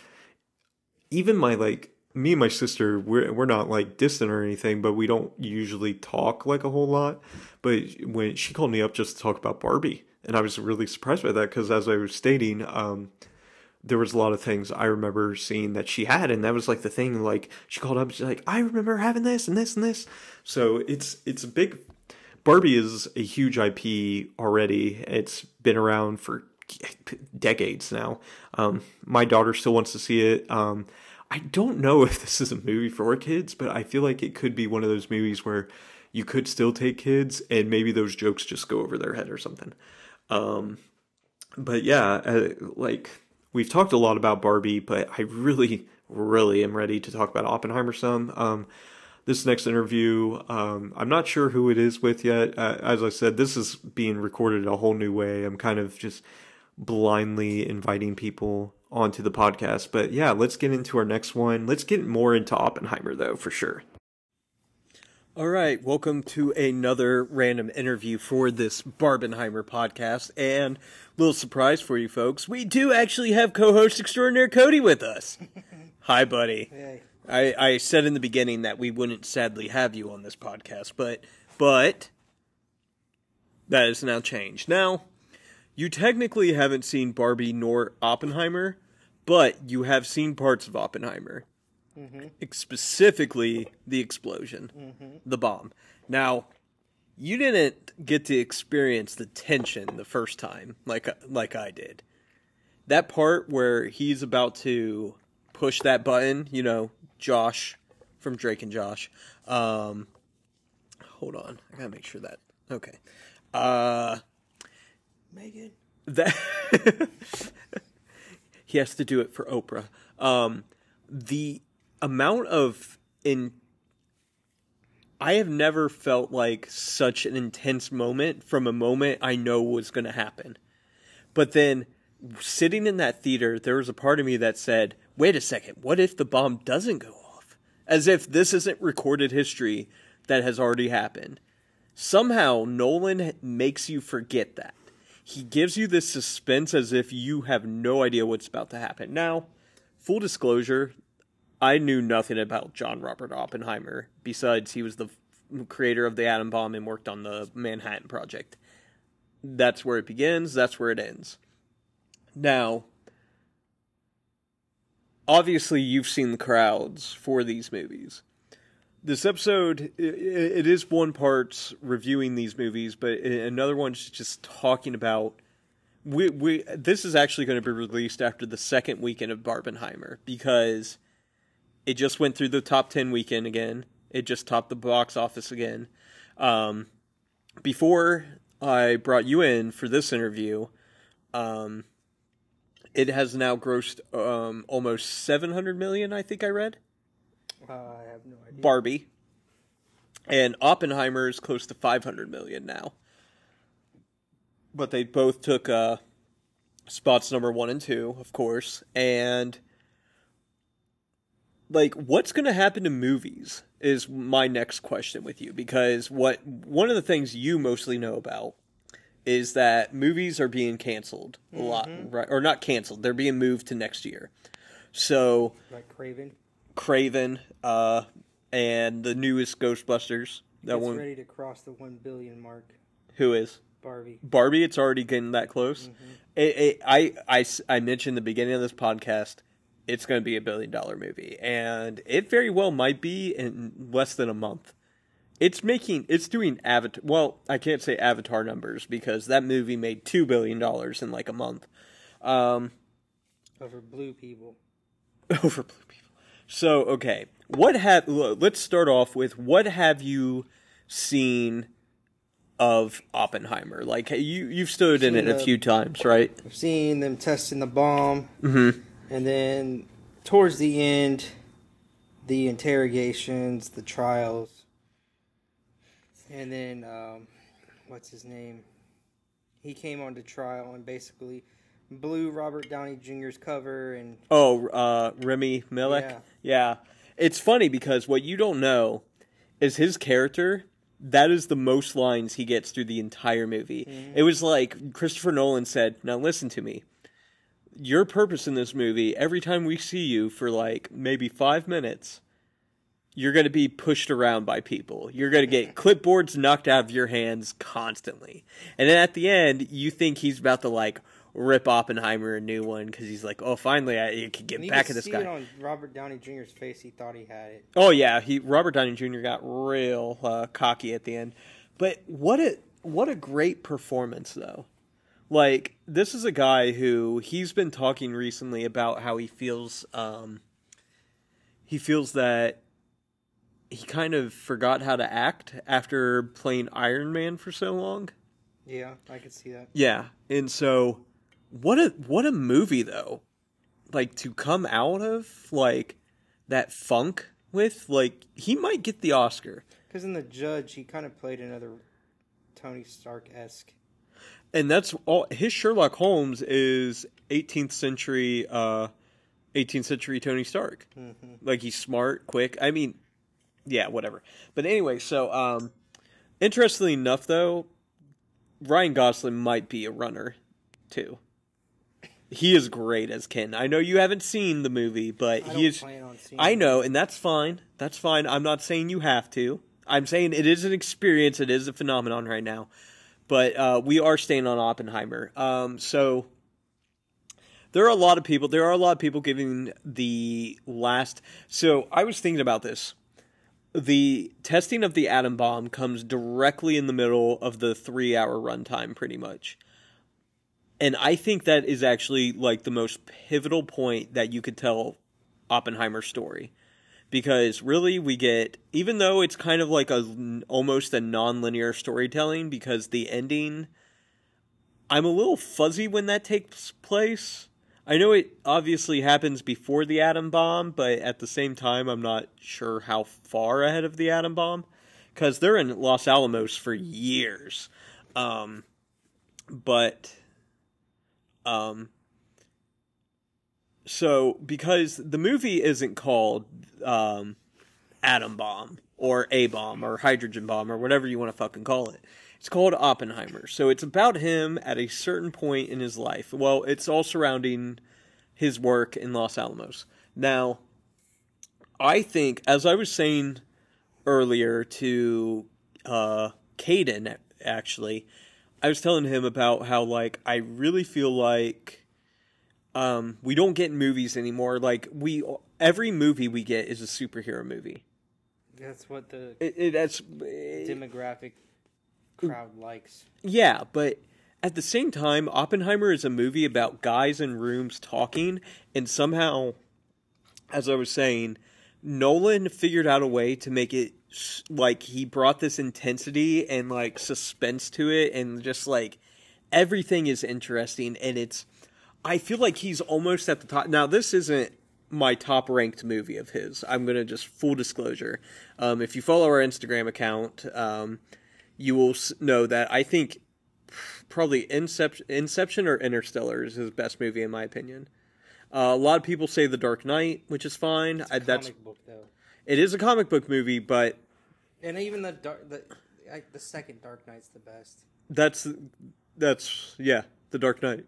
even my like me and my sister we're we're not like distant or anything, but we don't usually talk like a whole lot. But when she called me up just to talk about Barbie, and I was really surprised by that because as I was stating, um, there was a lot of things I remember seeing that she had, and that was like the thing. Like she called up, she's like, "I remember having this and this and this." So it's it's a big. Barbie is a huge IP already. It's been around for decades now. Um, my daughter still wants to see it. Um, I don't know [LAUGHS] if this is a movie for kids, but I feel like it could be one of those movies where you could still take kids and maybe those jokes just go over their head or something. Um, but yeah, uh, like we've talked a lot about Barbie, but I really, really am ready to talk about Oppenheimer some. Um, this next interview, um, I'm not sure who it is with yet. Uh, as I said, this is being recorded a whole new way. I'm kind of just blindly inviting people onto the podcast. But yeah, let's get into our next one. Let's get more into Oppenheimer, though, for sure. All right, welcome to another random interview for this Barbenheimer podcast. And little surprise for you folks, we do actually have co-host extraordinaire Cody with us. [LAUGHS] Hi, buddy. Hey. I, I said in the beginning that we wouldn't sadly have you on this podcast, but but that has now changed. Now, you technically haven't seen Barbie nor Oppenheimer, but you have seen parts of Oppenheimer mm-hmm. specifically the explosion, mm-hmm. the bomb. Now, you didn't get to experience the tension the first time like like I did. That part where he's about to push that button, you know, Josh from Drake and Josh. Um, hold on, I gotta make sure that okay. Uh, Make that [LAUGHS] he has to do it for Oprah. Um, the amount of in I have never felt like such an intense moment from a moment I know was going to happen. But then sitting in that theater, there was a part of me that said, "Wait a second, what if the bomb doesn't go off?" As if this isn't recorded history that has already happened. Somehow Nolan makes you forget that. He gives you this suspense as if you have no idea what's about to happen. Now, full disclosure, I knew nothing about John Robert Oppenheimer besides he was the creator of the atom bomb and worked on the Manhattan Project. That's where it begins, that's where it ends. Now, obviously, you've seen the crowds for these movies. This episode, it is one part reviewing these movies, but another one's just talking about we we this is actually going to be released after the second weekend of Barbenheimer because it just went through the top 10 weekend again. It just topped the box office again. Um, before I brought you in for this interview, um, it has now grossed um, almost 700 million, I think I read. Uh, I have no idea. Barbie. And Oppenheimer is close to 500 million now. But they both took uh, spots number one and two, of course. And, like, what's going to happen to movies is my next question with you. Because what one of the things you mostly know about is that movies are being canceled a lot, right? Or not canceled, they're being moved to next year. So, like Kraven. Kraven, uh, and the newest Ghostbusters. That It's one, ready to cross the one billion mark. who is Barbie. Barbie? It's already getting that close. It, it, I, I, I mentioned the beginning of this podcast, it's going to be a billion dollar movie, and it very well might be in less than a month. It's making, it's doing Avatar. Well, I can't say Avatar numbers because that movie made two billion dollars in like a month. Um, Over blue people. [LAUGHS] over blue people. So okay, what have let's start off with what have you seen of Oppenheimer? Like you you've stood in it a the- few times, right? I've seen them testing the bomb, Mm-hmm. And then towards the end, the interrogations, the trials, and then um, what's his name? He came onto trial and basically blew Robert Downey Jr.'s cover, and Oh, uh, Rami Malek. Yeah. Yeah. It's funny because what you don't know is his character. That is the most lines he gets through the entire movie. It was like Christopher Nolan said, "Now listen to me. Your purpose in this movie, every time we see you for like maybe 5 minutes, you're going to be pushed around by people. You're going to get [LAUGHS] clipboards knocked out of your hands constantly. And then at the end, you think he's about to like rip Oppenheimer a new one because he's like, oh, finally I can get back at this guy. on Robert Downey Jr.'s face. He thought he had it. Oh yeah, he Robert Downey Jr. got real uh, cocky at the end. But what a what a great performance though. Like this is a guy who he's been talking recently about how he feels um he feels that he kind of forgot how to act after playing Iron Man for so long. Yeah, I could see that. Yeah. And so what a what a movie though. Like to come out of like that funk with like he might get the Oscar. Because in the Judge, he kind of played another Tony Stark esque. And that's all his Sherlock Holmes is 18th century uh 18th century Tony Stark. Like he's smart, quick. I mean, yeah, whatever. But anyway, so um interestingly enough though, Ryan Gosling might be a runner too. He is great as Ken. I know you haven't seen the movie, but I he don't is plan on seeing. I know, and that's fine. That's fine. I'm not saying you have to. I'm saying it is an experience. It is a phenomenon right now. But uh, we are staying on Oppenheimer. Um, so there are a lot of people. There are a lot of people giving the last. So I was thinking about this. The testing of the atom bomb comes directly in the middle of the three-hour runtime, pretty much. And I think that is actually like the most pivotal point that you could tell Oppenheimer's story because really we get even though it's kind of like a almost a non-linear storytelling because the ending I'm a little fuzzy when that takes place. I know it obviously happens before the atom bomb, but at the same time, I'm not sure how far ahead of the atom bomb because they're in Los Alamos for years. Um, but, um, so because the movie isn't called um, Atom Bomb or A Bomb or Hydrogen Bomb or whatever you want to fucking call it. It's called Oppenheimer. So it's about him at a certain point in his life. Well, it's all surrounding his work in Los Alamos. Now, I think, as I was saying earlier to uh, Caden, actually, I was telling him about how, like, I really feel like um, we don't get movies anymore. Like, we every movie we get is a superhero movie. That's what the It, it, that's it, demographic crowd likes. Yeah, but at the same time, Oppenheimer is a movie about guys in rooms talking, and somehow, as I was saying, Nolan figured out a way to make it like he brought this intensity and like suspense to it, and just like everything is interesting, and it's. I feel like he's almost at the top. Now, this isn't my top ranked movie of his. I'm gonna just full disclosure. Um, if you follow our Instagram account, um, you will know that I think probably Inception, Inception or Interstellar is his best movie in my opinion. Uh, a lot of people say The Dark Knight, which is fine. I, that's Comic book though, it is a comic book movie, but and even the dark the like the second Dark Knight's the best. that's that's yeah, The Dark Knight.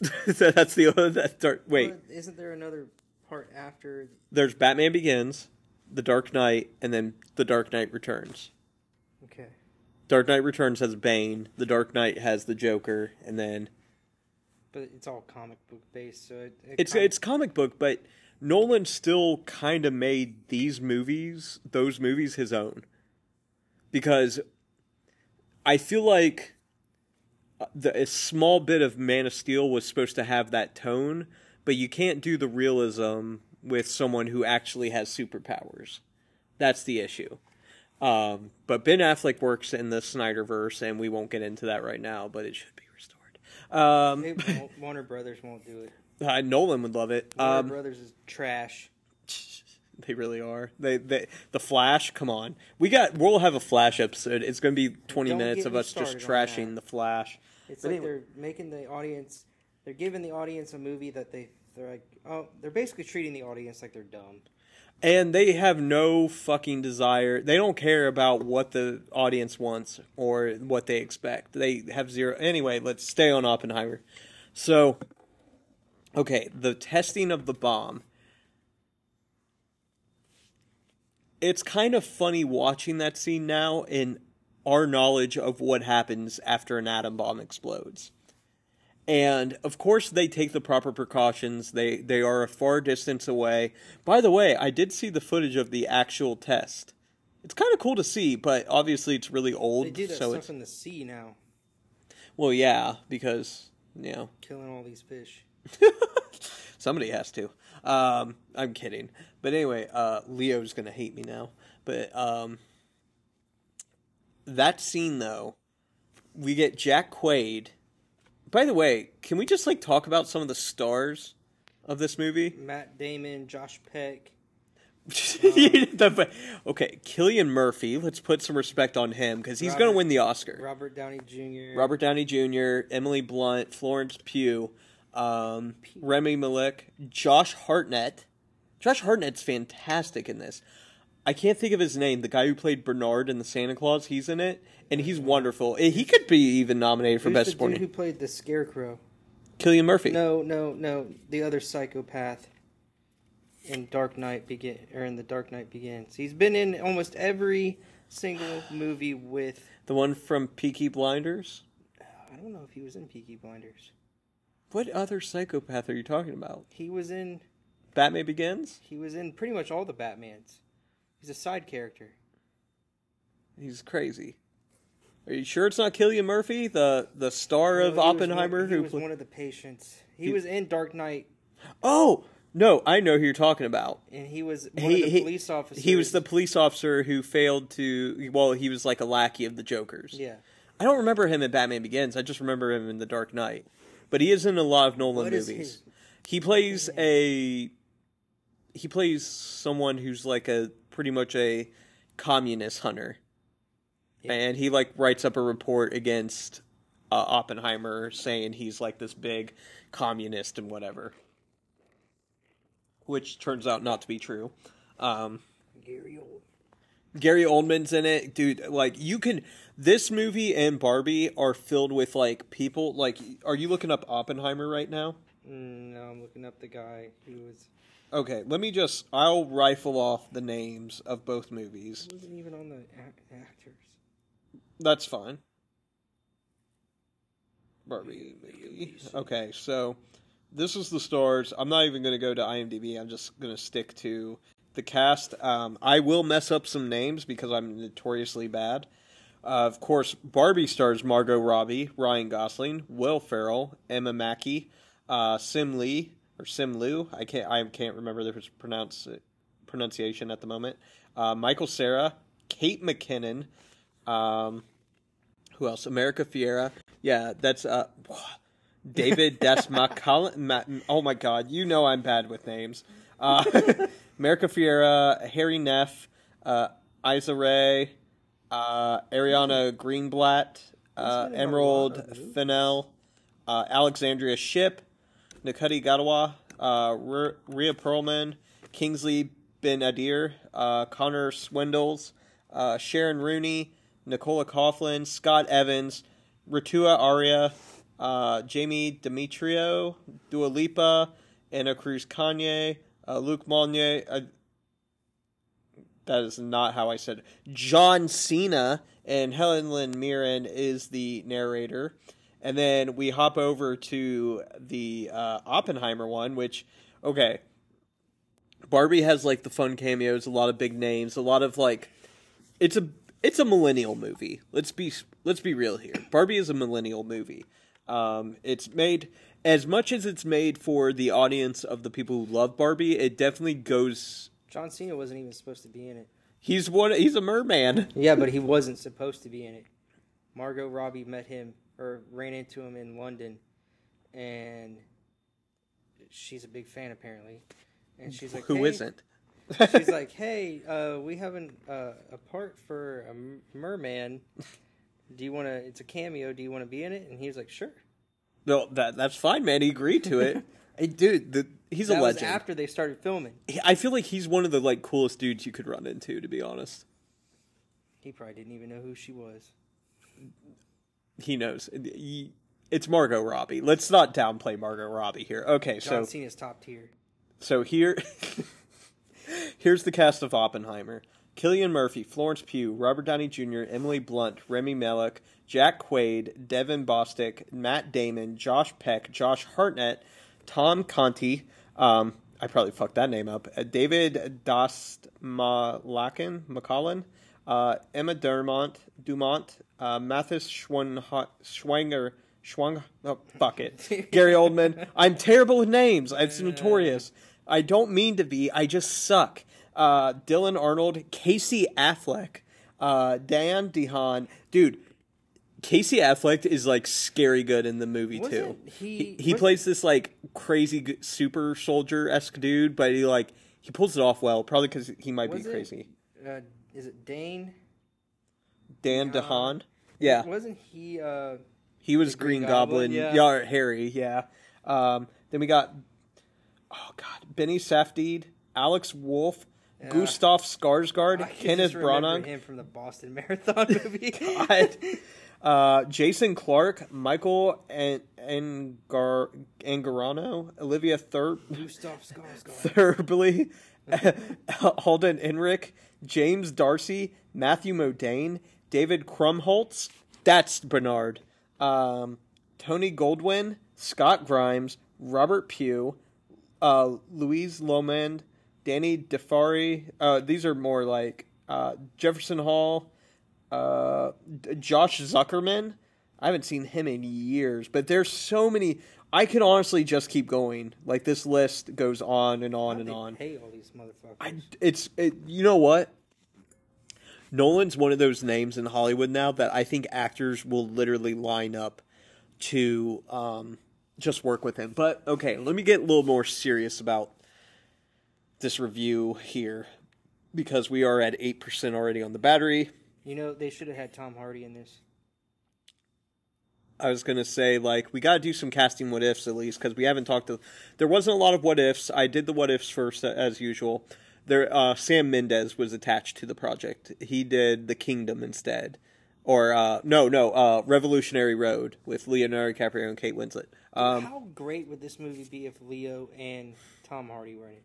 [LAUGHS] that's the other that dark. Wait, But isn't there another part after? there's Batman Begins, The Dark Knight, and then The Dark Knight Returns. Okay, Dark Knight Returns has Bane. The Dark Knight has the Joker, and then but it's all comic book based, so it, it it's kind- it's comic book, but Nolan still kind of made these movies, those movies, his own. Because I feel like the, a small bit of Man of Steel was supposed to have that tone, but you can't do the realism with someone who actually has superpowers. That's the issue. Um, but Ben Affleck works in the Snyderverse, and we won't get into that right now, but it should be restored. Um, [LAUGHS] Warner Brothers won't do it. uh, Nolan would love it. Warner Um, Brothers is trash. [LAUGHS] They really are. They, they the Flash. Come on, we got. We'll have a Flash episode. It's going to be twenty Don't minutes of us just trashing the Flash. It's But like anyway- they're making the audience. They're giving the audience a movie that they they're like oh they're basically treating the audience like they're dumb. And they have no fucking desire. They don't care about what the audience wants or what they expect. They have zero. Anyway, let's stay on Oppenheimer. So, okay, the testing of the bomb. It's kind of funny watching that scene now in our knowledge of what happens after an atom bomb explodes. And of course, they take the proper precautions. They they are a far distance away. By the way, I did see the footage of the actual test. It's kind of cool to see, but obviously it's really old. They do that so stuff it's in the sea now, well, yeah, because you know killing all these fish. [LAUGHS] somebody has to. Um, I'm kidding, but anyway, uh, Leo's gonna hate me now. But um, that scene though, we get Jack Quaid. By the way, can we just like talk about some of the stars of this movie? Matt Damon, Josh Peck, The- [LAUGHS] okay, Cillian Murphy. Let's put some respect on him because he's going to win the Oscar. Robert Downey Jr. Robert Downey Jr., Emily Blunt, Florence Pugh, um, Rami Malek, Josh Hartnett. Josh Hartnett's fantastic in this. I can't think of his name. The guy who played Bernard in the Santa Clause, he's in it, and he's wonderful. Eh, He could be even nominated for Who's best the dude who played the Scarecrow? Cillian Murphy. No, no, no. The other psychopath in Dark Knight begin or in the Dark Knight Begins. He's been in almost every single movie with. The one from Peaky Blinders. I don't know if he was in Peaky Blinders. What other psychopath are you talking about? He was in. Batman Begins. He was in pretty much all the Batmans. He's a side character. He's crazy. Are you sure it's not Cillian Murphy, the the star of No, was Oppenheimer? one, he who was pla- one of the patients. He, He- was in Dark Knight, Oh no, I know who you're talking about. and he was one He of the he, police officers. he was the police officer who failed to. Well, he was like a lackey of the Joker's. yeah. I don't remember him in Batman Begins. I just remember him in The Dark Knight. But he is in a lot of Nolan What movies. He plays a he plays someone who's like a pretty much a communist hunter. Yeah. And he like writes up a report against uh, Oppenheimer saying he's like this big communist and whatever. Which turns out not to be true. Um Gary Old. Gary Oldman's in it, dude. Like you can, this movie and Barbie are filled with like people. Like, are you looking up Oppenheimer right now? Mm, no, I'm looking up the guy who was Okay, let me just. I'll rifle off the names of both movies. he wasn't even on the act- actors. That's fine. Barbie movie. Okay, so this is the stars. I'm not even going to go to IMDb. I'm just going to stick to the cast. Um, I will mess up some names because I'm notoriously bad. Uh, of course, Barbie stars Margot Robbie, Ryan Gosling, Will Ferrell, Emma Mackey, uh, Sim Lee or Sim Liu. I can't. I can't remember the pronounce pronunciation at the moment. Uh, Michael Cera, Kate McKinnon. Um, who else? America Fiera. Yeah, that's uh, [SIGHS] David [LAUGHS] Desmaculin. Oh my God, you know I'm bad with names. Uh, [LAUGHS] America Fiera, Hari Nef, uh, Issa Rae, uh, Ariana Greenblatt, uh, been in a Emerald. Fennell, uh, Alexandria Ship, Nakudi Gadawa, uh, R- Rhea Perlman, Kingsley Ben Adir, uh, Connor Swindells, uh, Sharon Rooney, Nicola Coughlan, Scott Evans, Ritua Aria, uh, Jamie Demetriou, Dua Lipa, Anna Cruz Kanye, uh, Luke Molnier. Uh, that is not how I said it. John Cena and Helen Lynn Mirren is the narrator. And then we hop over to the uh, Oppenheimer one, which, okay, Barbie has like the fun cameos, a lot of big names, a lot of like, it's a it's a millennial movie. Let's be let's be real here. Barbie is a millennial movie. Um, it's made as much as it's made for the audience of the people who love Barbie. It definitely goes. John Cena wasn't even supposed to be in it. He's one. He's a merman. Yeah, but he wasn't supposed to be in it. Margot Robbie met him or ran into him in London, and she's a big fan apparently. And she's like, Who hey, not [LAUGHS] she's like, "Hey, uh, we have an, uh, a part for a merman. Do you want to? It's a cameo. Do you want to be in it?" And he was like, "Sure." No, that that's fine, man. He agreed to it. [LAUGHS] hey, dude, the, he's that a was legend. after they started filming. I feel like he's one of the like coolest dudes you could run into. To be honest, He probably didn't even know who she was. He knows. It's Margot Robbie. Let's not downplay Margot Robbie here. Okay, So John so Cena's top tier. So here, [LAUGHS] here's the cast of Oppenheimer: Cillian Murphy, Florence Pugh, Robert Downey Jr., Emily Blunt, Rami Malek, Jack Quaid, Devon Bostick, Matt Damon, Josh Peck, Josh Hartnett, Tom Conti. Um, I probably fucked that name up. Uh, David Dostmalakin, McCollin, uh, Emma Dermont, Dumont, uh, Mathis Schwan- Schwanger. Schwang, oh, fuck it. [LAUGHS] Gary Oldman. I'm terrible with names. It's notorious. I don't mean to be. I just suck. Uh, Dylan Arnold, Casey Affleck, uh, Dan DeHaan. Dude, Casey Affleck is like scary good in the movie too. Wasn't he- he, he was- plays this like crazy g- super soldier esque dude, but he like he pulls it off well. Probably because he might Was be it- crazy. Uh, is it Dane? Dan DeHaan? Yeah, Wasn't he? Uh, he was Green, Green Goblin. Goblin, Yeah. yeah. Harry. Yeah. Um, then we got oh god, Benny Safdie, Alex Wolff, Yeah. Gustav Skarsgård, I Kenneth Branagh. him from the Boston Marathon [LAUGHS] movie. God. Uh, Jason Clarke, Michael and Angar Angarano, Olivia Thurb. Thurbly, Holden Enric, James D'Arcy, Matthew Modine, David Krumholtz. That's Bernard. Um, Tony Goldwyn, Scott Grimes, Robert Pugh, uh, Louise Lomond, Danny DeFari. Uh, these are more like uh, Jefferson Hall, uh, Josh Zuckerman. I haven't seen him in years, but there's so many. I could honestly just keep going. Like this list goes on and on and on. Pay all these motherfuckers. I, it's it, you know what? Nolan's one of those names in Hollywood now that I think actors will literally line up to um, just work with him. But okay, let me get a little more serious about this review here because we are at 8% already on the battery. You know, they should have had Tom Hardy in this. I was gonna say like we gotta do some casting what ifs at least because we haven't talked to. There wasn't a lot of what ifs. I did the what ifs first as usual. There, uh, Sam Mendes was attached to the project. He did The Kingdom instead, or uh, no, no, uh, Revolutionary Road with Leonardo DiCaprio and Kate Winslet. Um, How great would this movie be if Leo and Tom Hardy were in it?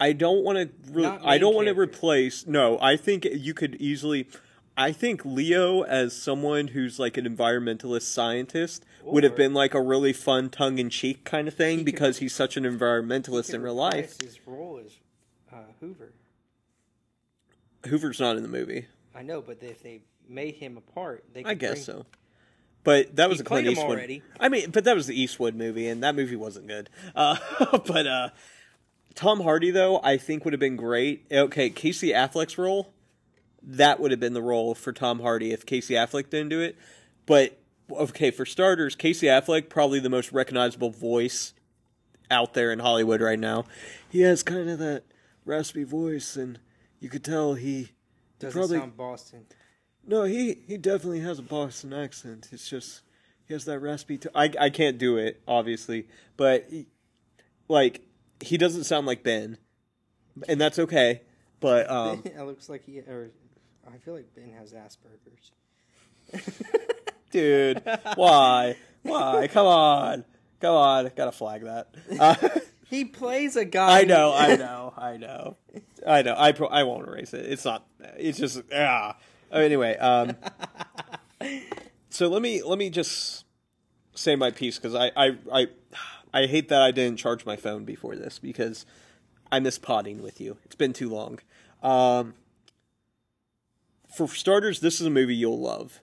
I don't want to. Re- I don't want to replace. No, I think you could easily. I think Leo, as someone who's like an environmentalist scientist, would have been like a really fun tongue in cheek kind of thing because he's such an environmentalist in real life. His role is uh, Hoover. Hoover's not in the movie. I know, but if they made him a part, they. Could I guess bring- so. But that was He a Clint Eastwood. already. I mean, but that was the Eastwood movie, and that movie wasn't good. [LAUGHS] Uh, but uh, Tom Hardy, though, I think would have been great. Okay, Casey Affleck's role, that would have been the role for Tom Hardy if Casey Affleck didn't do it. But okay, for starters, Casey Affleck probably the most recognizable voice out there in Hollywood right now. He has kind of that raspy voice, and you could tell he Doesn't probably sound Boston. no, he he definitely has a Boston accent. It's just he has that raspy. T- I I can't do it, obviously, but he, like he doesn't sound like Ben, and that's okay. But [LAUGHS] um, it looks like he, or I feel like Ben has Asperger's. [LAUGHS] dude, why why? Come on, come on, gotta flag that. Uh, [LAUGHS] He plays a guy. I know, I [LAUGHS] know, I know, I know. I pro- I won't erase it. It's not. It's just ah. Anyway, um. [LAUGHS] So let me let me just say my piece because I, I I I hate that I didn't charge my phone before this because I miss potting with you. It's been too long. Um. For starters, this is a movie you'll love.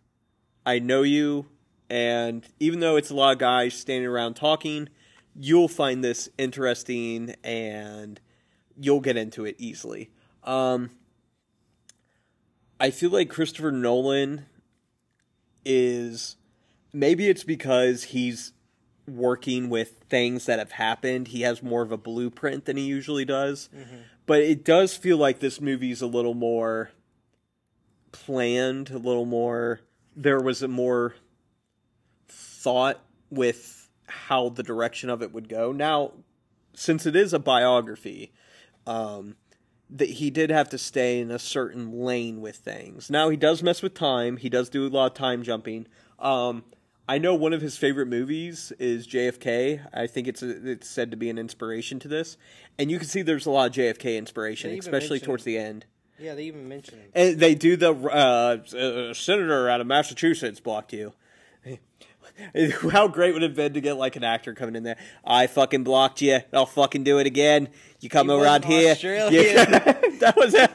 I know you, and even though it's a lot of guys standing around talking, you'll find this interesting and you'll get into it easily. Um, I feel like Christopher Nolan is maybe it's because he's working with things that have happened. He has more of a blueprint than he usually does. But it does feel like this movie's a little more planned, a little more there was a more thought with how the direction of it would go. Now, since it is a biography, um, that he did have to stay in a certain lane with things. Now he does mess with time. He does do a lot of time jumping. Um, I know one of his favorite movies is JFK. I think it's a, it's said to be an inspiration to this, and you can see there's a lot of JFK inspiration, especially towards the end. Yeah, they even mentioned him. And they do the uh, uh, senator out of Massachusetts blocked you. [LAUGHS] How great would it have been to get like an actor coming in there? I fucking blocked you. I'll fucking do it again. You come He around here. You- [LAUGHS] that was it.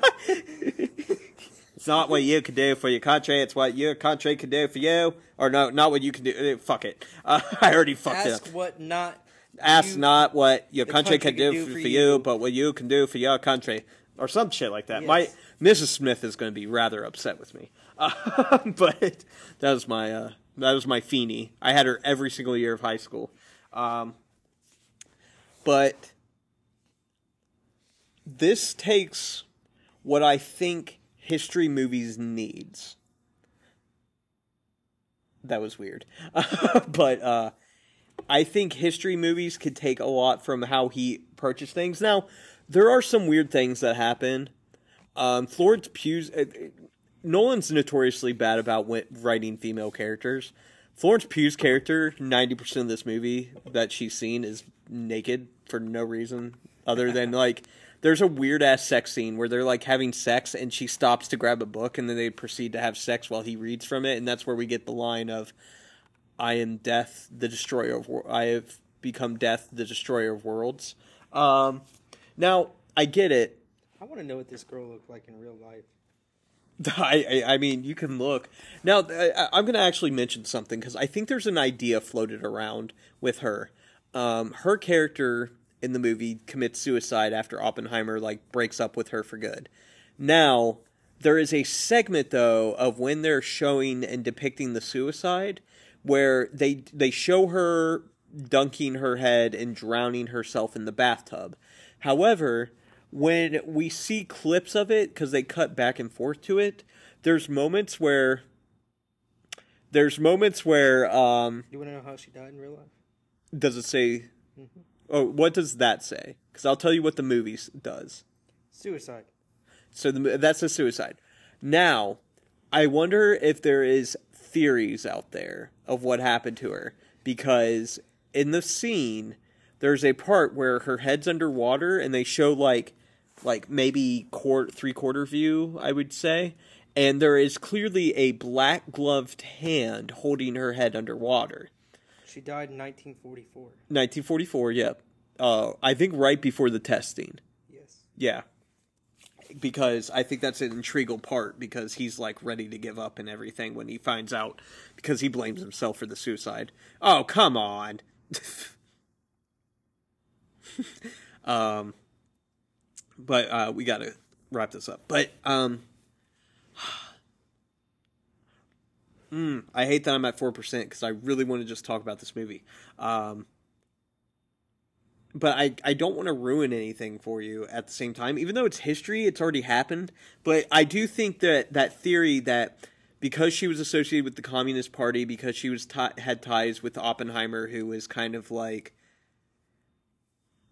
it's not what you can do for your country. It's what your country can do for you. Or no, not what you can do. uh, Fuck it. Uh, [LAUGHS] I already fucked it up. Ask what not. Ask you- not what your country, country can do, can do for, for for you, you. but what you can do for your country, or some shit like that. My Mrs. Smith is going to be rather upset with me, uh, [LAUGHS] but that was my uh, that was my Feeny. I had her every single year of high school, um, but this takes what I think history movies needs. That was weird, [LAUGHS] but uh, I think history movies could take a lot from how he purchased things. Now, there are some weird things that happen. Um, Florence Pugh's uh, Nolan's notoriously bad about writing female characters. Florence Pugh's character, ninety percent of this movie that she's seen is naked for no reason other than [LAUGHS] like there's a weird ass sex scene where they're like having sex and she stops to grab a book and then they proceed to have sex while he reads from it and that's where we get the line of I am death, the destroyer of wor- I have become death, the destroyer of worlds. Um, now I get it. I want to know what this girl looked like in real life. [LAUGHS] I, I I mean, you can look now. I, I'm going to actually mention something because I think there's an idea floated around with her. Um, her character in the movie commits suicide after Oppenheimer like breaks up with her for good. Now, there is a segment though of when they're showing and depicting the suicide where they they show her dunking her head and drowning herself in the bathtub. However, when we see clips of it cuz they cut back and forth to it, there's moments where there's moments where um You want to know how she died in real life? does it say Oh, what does that say? Cuz I'll tell you what the movie does. Suicide. So the, that's a suicide. Now, I wonder if there is theories out there of what happened to her because in the scene there's a part where her head's underwater and they show like like maybe quart three quarter view, I would say, and there is clearly a black gloved hand holding her head underwater. She died in 1944. 1944, yep. Uh, I think right before the testing. Yes. Yeah. Because I think that's an integral part because he's like ready to give up and everything when he finds out because he blames himself for the suicide. Oh, come on. [LAUGHS] um but uh we got to wrap this up. But um [SIGHS] Mm, I hate that I'm at 4% cuz I really want to just talk about this movie. Um but I, I don't want to ruin anything for you at the same time. Even though it's history, it's already happened. But I do think that that theory that because she was associated with the Communist Party, because she was ti had ties with Oppenheimer, who was kind of like,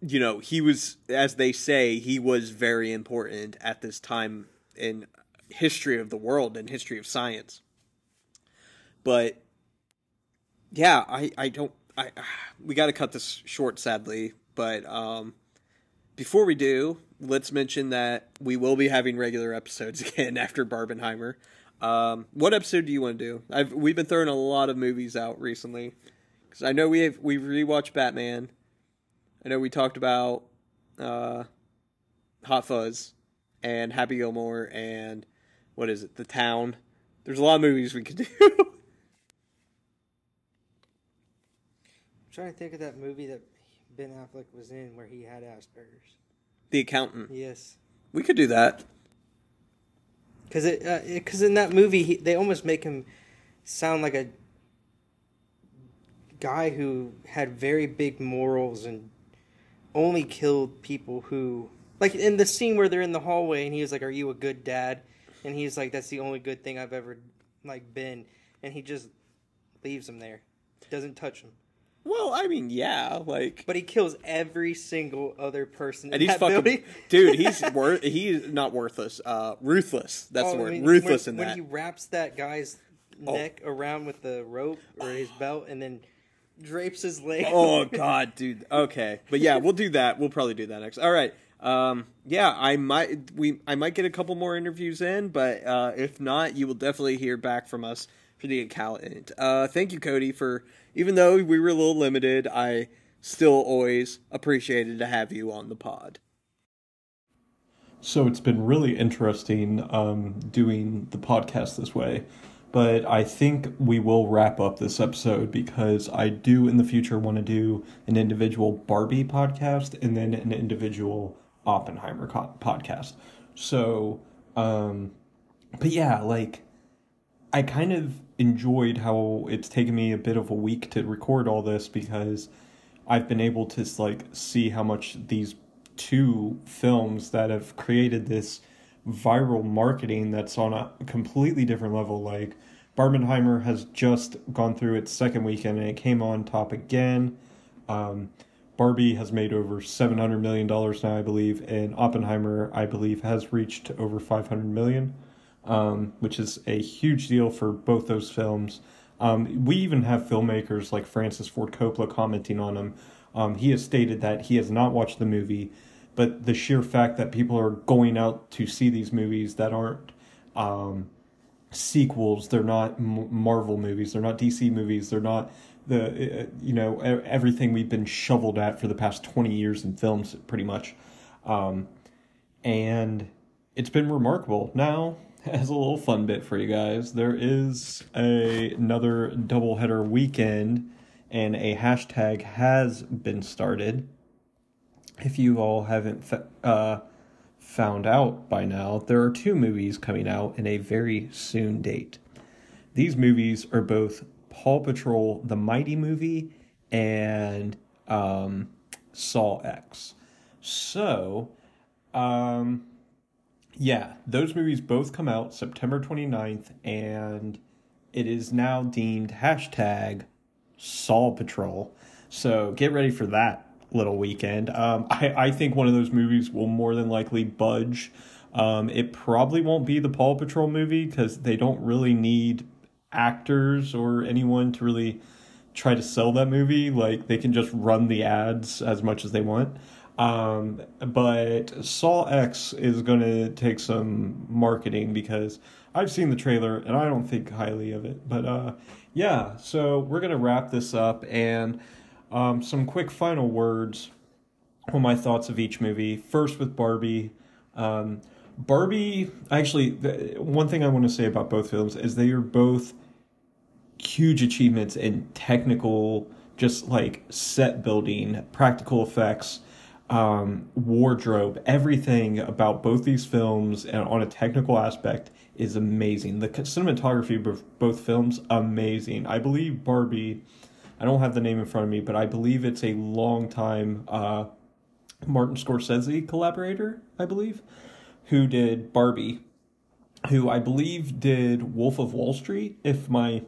you know, he was, as they say, he was very important at this time in history of the world and history of science. But yeah, I I don't I [SIGHS] we got to cut this short sadly, but um before we do, let's mention that we will be having regular episodes [LAUGHS] again after Barbenheimer. Um what episode do you want to do? I've we've been throwing a lot of movies out recently cuz I know we have we rewatched Batman. I know we talked about uh Hot Fuzz and Happy Gilmore and what is it? The Town. There's a lot of movies we could do. [LAUGHS] I'm trying to think of that movie that Ben Affleck was in where he had Asperger's. the Accountant. Yes. We could do that. Because it, uh, because in that movie, he, they almost make him sound like a guy who had very big morals and only killed people who, like in the scene where they're in the hallway and he was like, "Are you a good dad?" And he's like, "That's the only good thing I've ever like been," and he just leaves him there, doesn't touch him. Well, I mean, yeah, like, But he kills every single other person in and he's that fucking building. [LAUGHS] dude. He's [LAUGHS] worth. he's not worthless. Uh, ruthless. That's Oh, the I word. mean, ruthless when, in when he wraps that guy's Oh. neck around with the rope or his [SIGHS] belt and then drapes his leg. Oh [LAUGHS] God, dude. Okay, but yeah, we'll do that. We'll probably do that next. All right. Um, yeah, I might we I might get a couple more interviews in, but uh, if not, you will definitely hear back from us for the accountant. Uh, thank you, Cody, for even though we were a little limited, I still always appreciated to have you on the pod. So it's been really interesting um, doing the podcast this way. But I think we will wrap up this episode because I do in the future want to do an individual Barbie podcast and then an individual Oppenheimer co- podcast. So, um, but yeah, like I kind of enjoyed how it's taken me a bit of a week to record all this because I've been able to like see how much these two films that have created this viral marketing that's on a completely different level. Like Barbenheimer has just gone through its second weekend and it came on top again. Um, Barbie has made over seven hundred million dollars now, I believe, and Oppenheimer, I believe, has reached over five hundred million, um, which is a huge deal for both those films. Um, we even have filmmakers like Francis Ford Coppola commenting on them. Um, he has stated that he has not watched the movie, but the sheer fact that people are going out to see these movies that aren't um, sequels, they're not Marvel movies, they're not DC movies, they're not the uh, you know everything we've been shoveled at for the past 20 years in films pretty much um, and it's been remarkable now [LAUGHS] as a little fun bit for you guys there is a, another doubleheader weekend and a hashtag has been started if you all haven't fa- uh, found out by now, there are two movies coming out in a very soon date. These movies are both Paw Patrol, the Mighty movie, and um, Saw X. So, um, yeah, those movies both come out September 29th, and it is now deemed hashtag Saw Patrol. So get ready for that little weekend. Um, I, I think one of those movies will more than likely budge. Um, it probably won't be the Paw Patrol movie because they don't really need actors or anyone to really try to sell that movie. Like they can just run the ads as much as they want. Um, but Saw X is going to take some marketing because I've seen the trailer and I don't think highly of it. But uh, yeah, so we're going to wrap this up and um, some quick final words on my thoughts of each movie. First with Barbie. Um, Barbie, actually, the, one thing I want to say about both films is they are both huge achievements in technical, just like set building, practical effects, um, wardrobe, everything about both these films and on a technical aspect is amazing. The cinematography of both films, amazing. I believe Barbie, I don't have the name in front of me, but I believe it's a long time uh, Martin Scorsese collaborator, I believe, who did Barbie, who I believe did Wolf of Wall Street, if my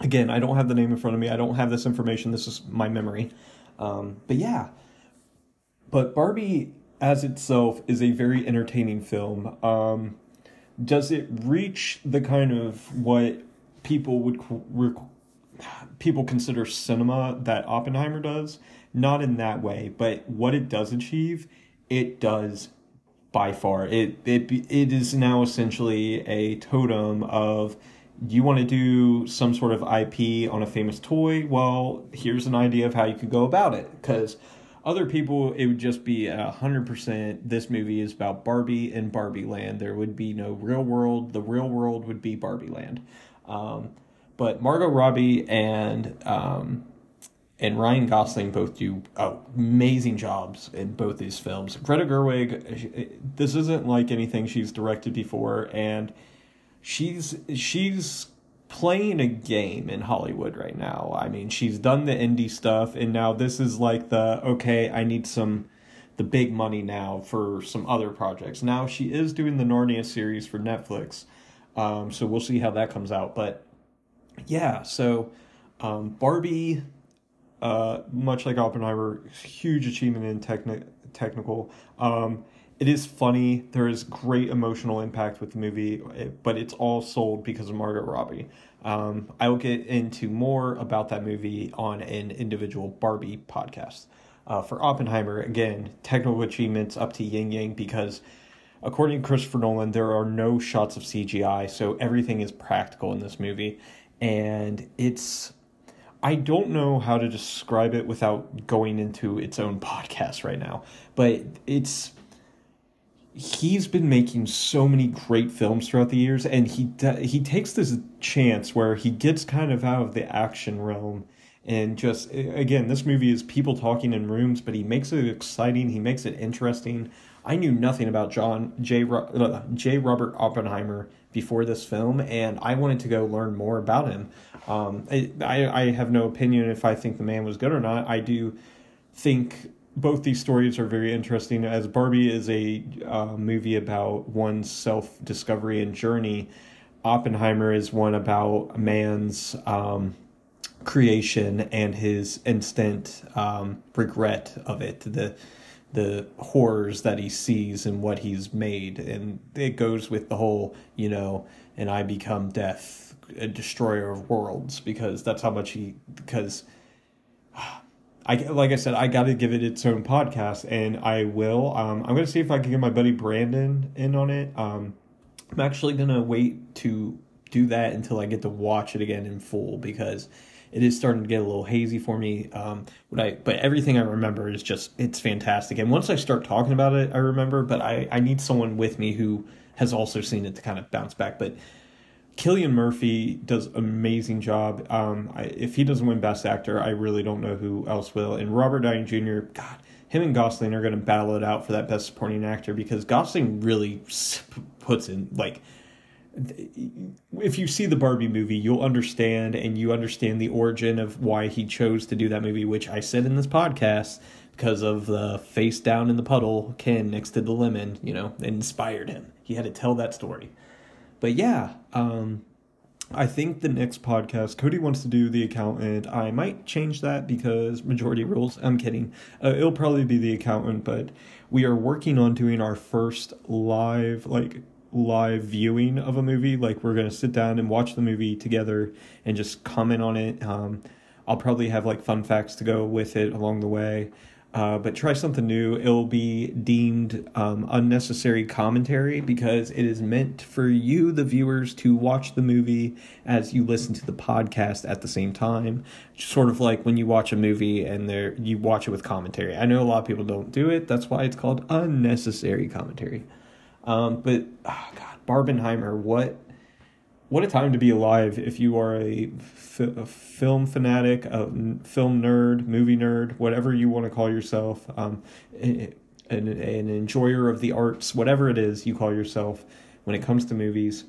again, I don't have the name in front of me. I don't have this information. This is my memory. Um, but yeah, but Barbie as itself is a very entertaining film. Um, does it reach the kind of what people would people consider cinema that Oppenheimer does? Not in that way, but what it does achieve, it does by far. It it it is now essentially a totem of you want to do some sort of IP on a famous toy? Well, here's an idea of how you could go about it. Because other people, it would just be a hundred percent. This movie is about Barbie and Barbie Land. There would be no real world. The real world would be Barbie Land. Um, but Margot Robbie and um, and Ryan Gosling both do amazing jobs in both these films. Greta Gerwig, this isn't like anything she's directed before, and she's she's playing a game in Hollywood right now. I mean, she's done the indie stuff and now this is like the okay, I need some the big money now for some other projects. Now she is doing the Narnia series for Netflix. Um, so we'll see how that comes out, but yeah, so um, Barbie uh, much like Oppenheimer, huge achievement in techni- technical. Um, it is funny. There is great emotional impact with the movie, but it's all sold because of Margot Robbie. Um, I will get into more about that movie on an individual Barbie podcast. Uh, for Oppenheimer, again, technical achievements up to yin yang because, according to Christopher Nolan, there are no shots of CGI, so everything is practical in this movie. And it's I don't know how to describe it without going into its own [LAUGHS] podcast right now, but it's he's been making so many great films throughout the years and he he takes this chance where he gets kind of out of the action realm and just again this movie is people talking in rooms but he makes it exciting he makes it interesting. I knew nothing about john j uh, j. Robert oppenheimer before this film and i wanted to go learn more about him. Um, I, I have no opinion if i think the man was good or not. I do think both these stories are very interesting. As Barbie is a uh, movie about one's self discovery and journey, Oppenheimer is one about man's um, creation and his instant um, regret of it. The the horrors that he sees and what he's made, and it goes with the whole, you know, and I become death, a destroyer of worlds, because that's how much he because I like I said, I got to give it its own podcast, and I will. Um, I'm gonna see if I can get my buddy Brandon in on it. Um, I'm actually gonna wait to do that until I get to watch it again in full because it is starting to get a little hazy for me. Um, I but everything I remember is just it's fantastic, and once I start talking about it, I remember. But I I need someone with me who has also seen it to kind of bounce back. But Cillian Murphy does amazing job. Um, I, if he doesn't win Best Actor, I really don't know who else will. And Robert Downey Jr. God, him and Gosling are going to battle it out for that best supporting actor because Gosling really puts in like if you see the Barbie movie, you'll understand and you understand the origin of why he chose to do that movie, which I said in this podcast because of the face down in the puddle Ken next to the lemon, you know, inspired him. He had to tell that story. But yeah, um, I think the next podcast, Cody wants to do the accountant. I might change that because majority rules. I'm kidding. Uh, it'll probably be the accountant, but we are working on doing our first live, like live viewing of a movie. Like we're gonna sit down and watch the movie together and just comment on it. Um, I'll probably have like fun facts to go with it along the way. Uh, but try something new. It'll be deemed um, unnecessary commentary because it is meant for you, the viewers, to watch the movie as you listen to the podcast at the same time. Sort of like when you watch a movie and there you watch it with commentary. I know a lot of people don't do it. That's why it's called unnecessary commentary. Um, but oh God, Barbenheimer, what what a time to be alive if you are a, film fanatic, a n- film nerd, movie nerd, whatever you want to call yourself, um, an, an enjoyer of the arts, whatever it is you call yourself when it comes to movies.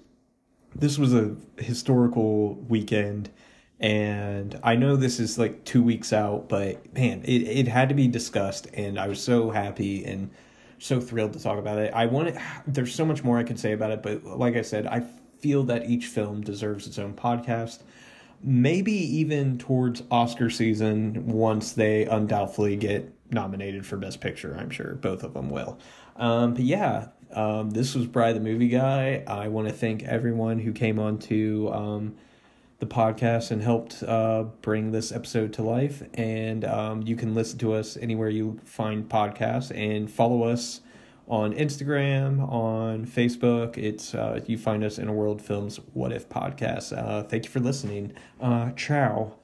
This was a historical weekend, and I know this is like two weeks out, but man, it, it had to be discussed, and I was so happy and so thrilled to talk about it. I want it, there's so much more I could say about it, but like I said, I feel that each film deserves its own podcast. Maybe even towards Oscar season once they undoubtedly get nominated for Best Picture. I'm sure both of them will. Um, but yeah, um, this was Bry the Movie Guy. I want to thank everyone who came on to um, the podcast and helped uh, bring this episode to life. And um, you can listen to us anywhere you find podcasts and follow us on Instagram, on Facebook. It's uh, you find us in a World Films What If podcast. Uh, thank you for listening. Uh, ciao.